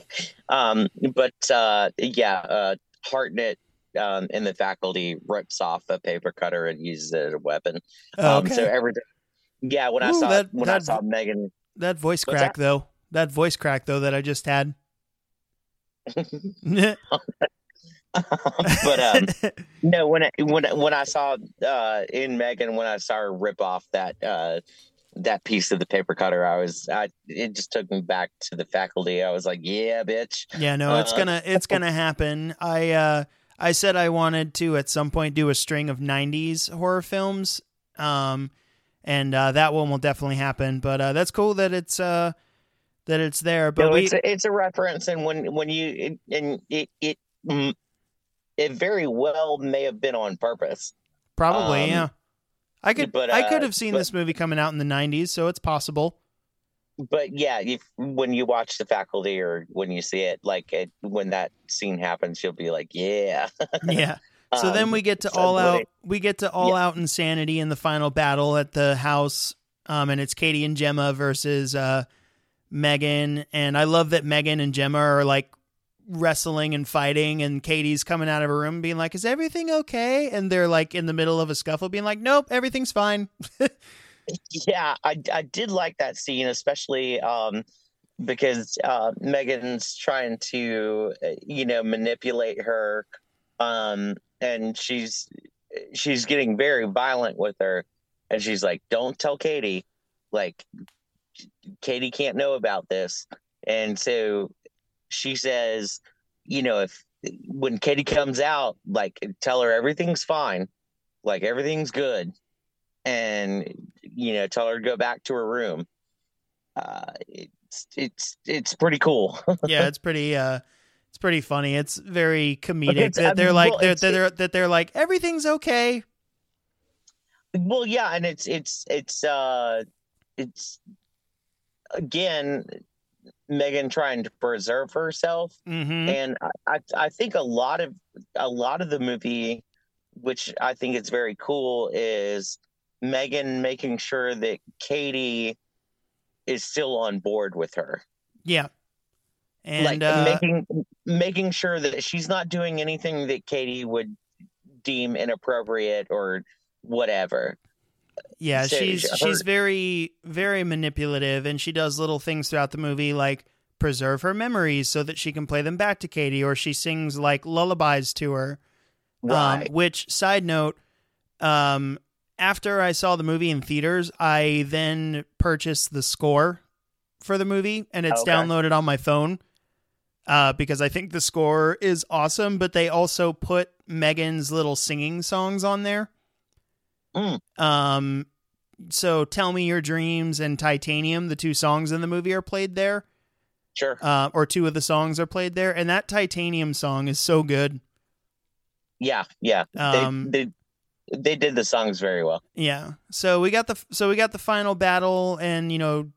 [laughs] um, but uh, yeah, uh, Hartnett um, in the faculty rips off a paper cutter and uses it as a weapon. Oh, Um, okay. so every yeah, when I Ooh, saw that- when I saw Megan, that voice crack, though. That voice crack, though, that I just had. [laughs] but um, [laughs] no, when I, when when I saw uh, in Megan when I saw her rip off that uh, that piece of the paper cutter, I was I it just took me back to the faculty. I was like, yeah, bitch. Yeah, no, it's Uh, gonna it's gonna happen. I uh I said I wanted to at some point do a string of '90s horror films, um, and uh, that one will definitely happen. But uh, that's cool that it's uh that it's there. But no, we it's a, it's a reference, and when when you it, and it it it very well may have been on purpose. probably um, yeah I could But, I uh, could have seen but- this movie coming out in the 90s, so it's possible. but yeah, if when you watch the faculty or when you see it, like it, when that scene happens, you'll be like, yeah. [laughs] Yeah. So then Um, we get to so all out it- we get to all out insanity in the final battle at the house. Um and it's Katie and Gemma versus uh Megan and I love that Megan and Gemma are like wrestling and fighting and Katie's coming out of her room being like, "Is everything okay?" and they're like in the middle of a scuffle being like, "Nope, everything's fine." [laughs] Yeah, I I did like that scene, especially um because uh Megan's trying to uh, you know manipulate her um and she's she's getting very violent with her and she's like don't tell Katie like Katie can't know about this and so she says you know if when Katie comes out like tell her everything's fine like everything's good and you know tell her to go back to her room uh it's it's it's pretty cool [laughs] yeah, it's pretty uh it's pretty funny. It's very comedic It's- that they're mean, like well, they're, it's- they're, that they're like everything's okay. well yeah and it's it's it's uh it's again megan trying to preserve herself Mhm. and I, I i think a lot of a lot of the movie which i think is very cool is megan making sure that katie is still on board with her Yeah. And like uh, making making sure that she's not doing anything that Katie would deem inappropriate or whatever. Yeah, she's she's very very manipulative and she does little things throughout the movie like preserve her memories so that she can play them back to Katie or she sings like lullabies to her. Right. Um, which side note, um, after I saw the movie in theaters, I then purchased the score for the movie, and it's Okay. downloaded on my phone. Uh, because I think the score is awesome, but they also put Megan's little singing songs on there. Mm. Um, so "Tell Me Your Dreams" and "Titanium," the two songs in the movie, are played there, sure. uh, or two of the songs are played there, and that "Titanium" song is so good. Yeah, yeah. Um, they, they they did the songs very well. Yeah. So we got the so we got the final battle, and you know,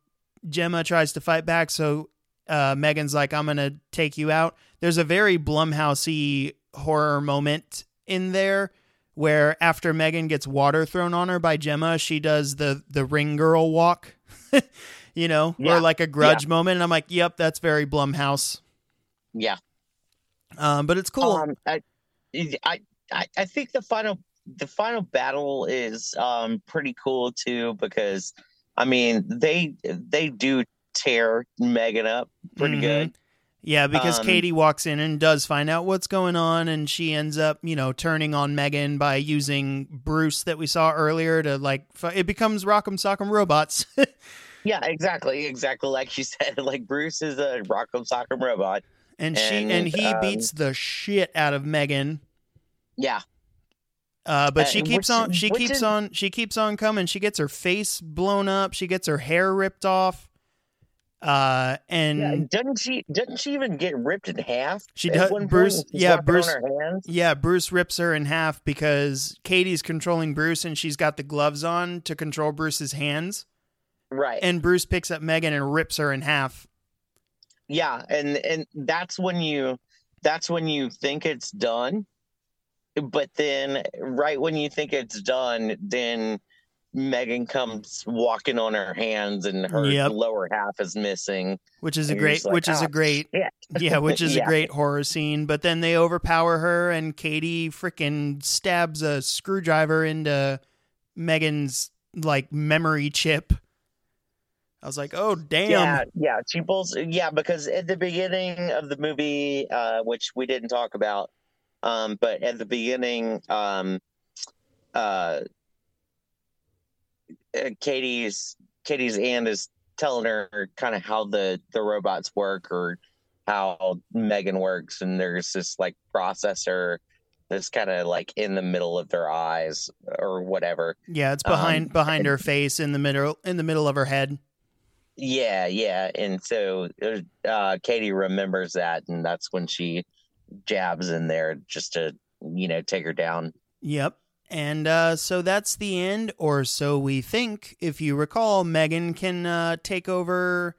Gemma tries to fight back. So uh, Megan's like, "I'm gonna take you out." There's a very Blumhousey horror moment in there where after Megan gets water thrown on her by Gemma, she does the the ring girl walk, [laughs] you know, Yeah. or like a grudge moment. And I'm like, "Yep, that's very Blumhouse." Yeah. Um, but it's cool. Um, I, I I think the final the final battle is um pretty cool too because I mean they they do tear Megan up pretty Mhm. good. Yeah, because Um, Katie walks in and does find out what's going on, and she ends up, you know, turning on Megan by using Bruce that we saw earlier to like. F- it becomes Rock'em Sock'em Robots. [laughs] Yeah, exactly, exactly like you [laughs] said. Like Bruce is a Rock'em Sock'em robot. and she And, and he um, beats the shit out of Megan. Yeah, Uh, but Uh, she keeps which- on. She keeps is- on. She keeps on coming. She gets her face blown up. She gets her hair ripped off. Uh, and yeah. Doesn't she? Doesn't she even get ripped in half? She does- Bruce- yeah, Bruce- hands? Yeah, Bruce rips her in half because Katie's controlling Bruce and she's got the gloves on to control Bruce's hands. Right. And Bruce picks up Megan and rips her in half. yeah, and and that's when you that's when you think it's done, but then right when you think it's done, then Megan comes walking on her hands and her Yep. lower half is missing. Which is a great like, which is "Ah, a great shit." [laughs] yeah, which is a great horror scene. But then they overpower her and Katie freaking stabs a screwdriver into Megan's like memory chip. I was like, oh damn. Yeah, yeah, she pulls. Yeah, because at the beginning of the movie, uh, which we didn't talk about, um, but at the beginning, um, uh, Katie's Katie's aunt is telling her kind of how the the robots work or how Megan works, and there's this like processor that's kind of like in the middle of their eyes or whatever. Yeah, it's behind Um, behind her face in the middle in the middle of her head. Yeah, yeah, and so uh, Katie remembers that, and that's when she jabs in there just to you know take her down. Yep. And uh, so that's the end, or so we think. If you recall, Megan can uh, take over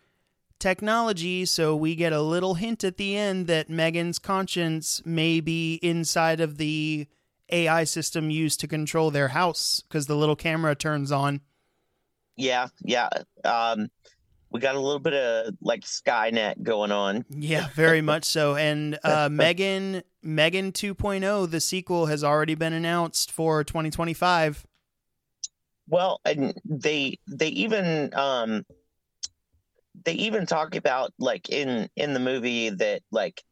technology, so we get a little hint at the end that Megan's conscience may be inside of the AI system used to control their house because the little camera turns on. Yeah, yeah. Um, we got a little bit of like Skynet going on. Yeah, very [laughs] much so. And uh, Megan Megan 2.0, the sequel has already been announced for 2025. Well, and they they even um they even talk about like in in the movie that like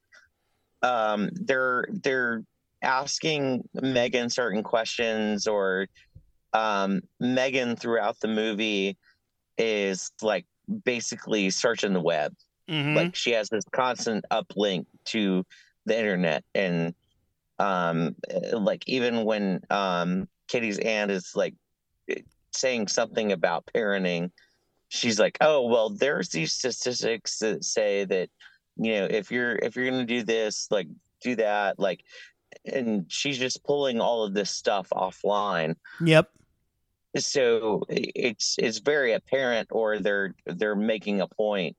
um they're they're asking Megan certain questions or um Megan throughout the movie is like basically searching the web. Mm-hmm. Like she has this constant uplink to the internet, and um, like even when um, Katie's aunt is like saying something about parenting, she's like, "Oh, well, there's these statistics that say that you know if you're if you're going to do this, like do that, like." And she's just pulling all of this stuff offline. Yep so it's it's very apparent or they're they're making a point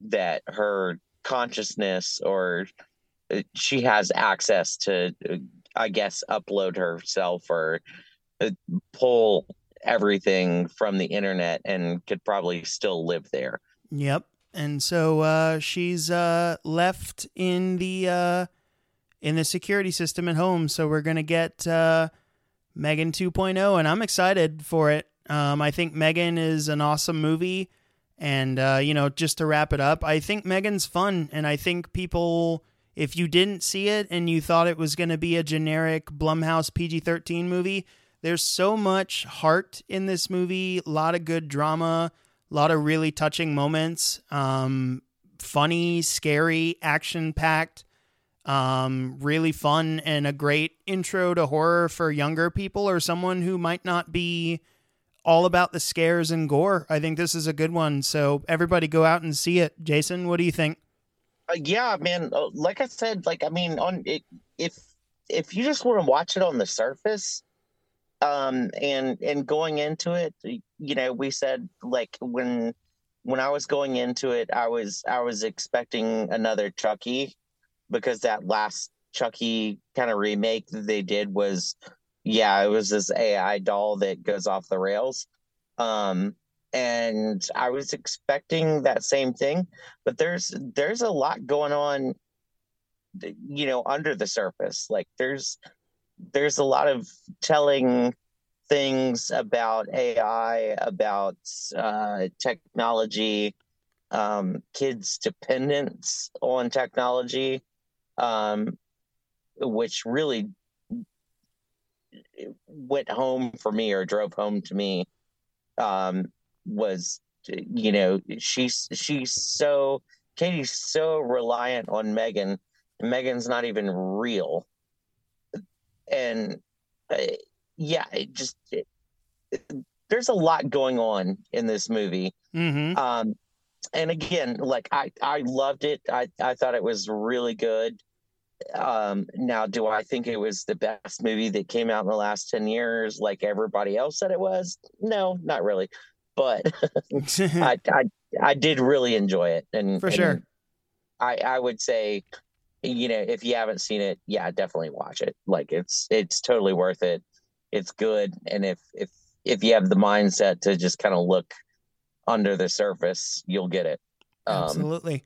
that her consciousness or uh, she has access to uh, i guess upload herself or uh, pull everything from the internet and could probably still live there. Yep. And so uh, she's uh, left in the uh, in the security system at home. So we're gonna get Megan 2.0, and I'm excited for it. Um, I think Megan is an awesome movie. And, uh, you know, just to wrap it up, I think Megan's fun. And I think people, if you didn't see it and you thought it was going to be a generic Blumhouse PG 13 movie, there's so much heart in this movie, a lot of good drama, a lot of really touching moments, um, funny, scary, action packed. Um, really fun and a great intro to horror for younger people or someone who might not be all about the scares and gore. I think this is a good one. So everybody go out and see it. Jason, what do you think? Uh, yeah, man. Uh, like I said, like I mean, on it, if if you just want to watch it on the surface, um, and and going into it, you know, we said like when when I was going into it, I was I was expecting another Chucky because that last Chucky kind of remake that they did was, yeah, it was this AI doll that goes off the rails. Um, and I was expecting that same thing, but there's there's a lot going on, you know, under the surface. Like there's there's a lot of telling things about AI, about uh, technology, um, kids' dependence on technology um, which really went home for me or drove home to me um, was you know she's she's so Katie's so reliant on Megan. Megan's not even real, and uh, yeah, it just it, there's a lot going on in this movie. Mm-hmm. Um, and again, like I, I loved it. I, I thought it was really good. Um, now, do I think it was the best movie that came out in the last 10 years, like everybody else said it was? No, not really. But [laughs] [laughs] I, I, I did really enjoy it. And for and sure, I, I would say, you know, if you haven't seen it, yeah, definitely watch it. Like it's, it's totally worth it. It's good. And if, if, if you have the mindset to just kind of look under the surface, you'll get it. Um, Absolutely.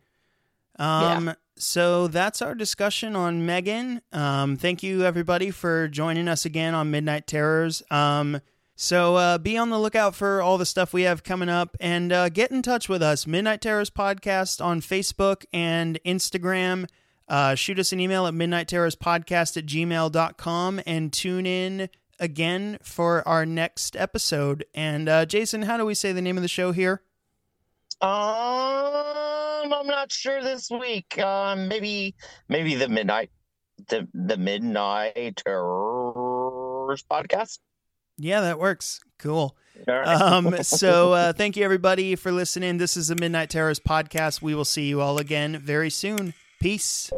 Um, yeah. So that's our discussion on Megan. Um, thank you, everybody, for joining us again on Midnight Terrors. Um, so uh, be on the lookout for all the stuff we have coming up and uh, get in touch with us. Midnight Terrors Podcast on Facebook and Instagram. Uh, shoot us an email at midnightterrorspodcast at gmail.com and tune in again for our next episode. And uh, Jason, how do we say the name of the show here? Um, I'm not sure this week. Um, maybe maybe the midnight the the midnight terrors podcast. Yeah, that works. Cool. Right. Um, [laughs] so uh, thank you everybody for listening. This is the Midnight Terrors podcast. We will see you all again very soon. Peace.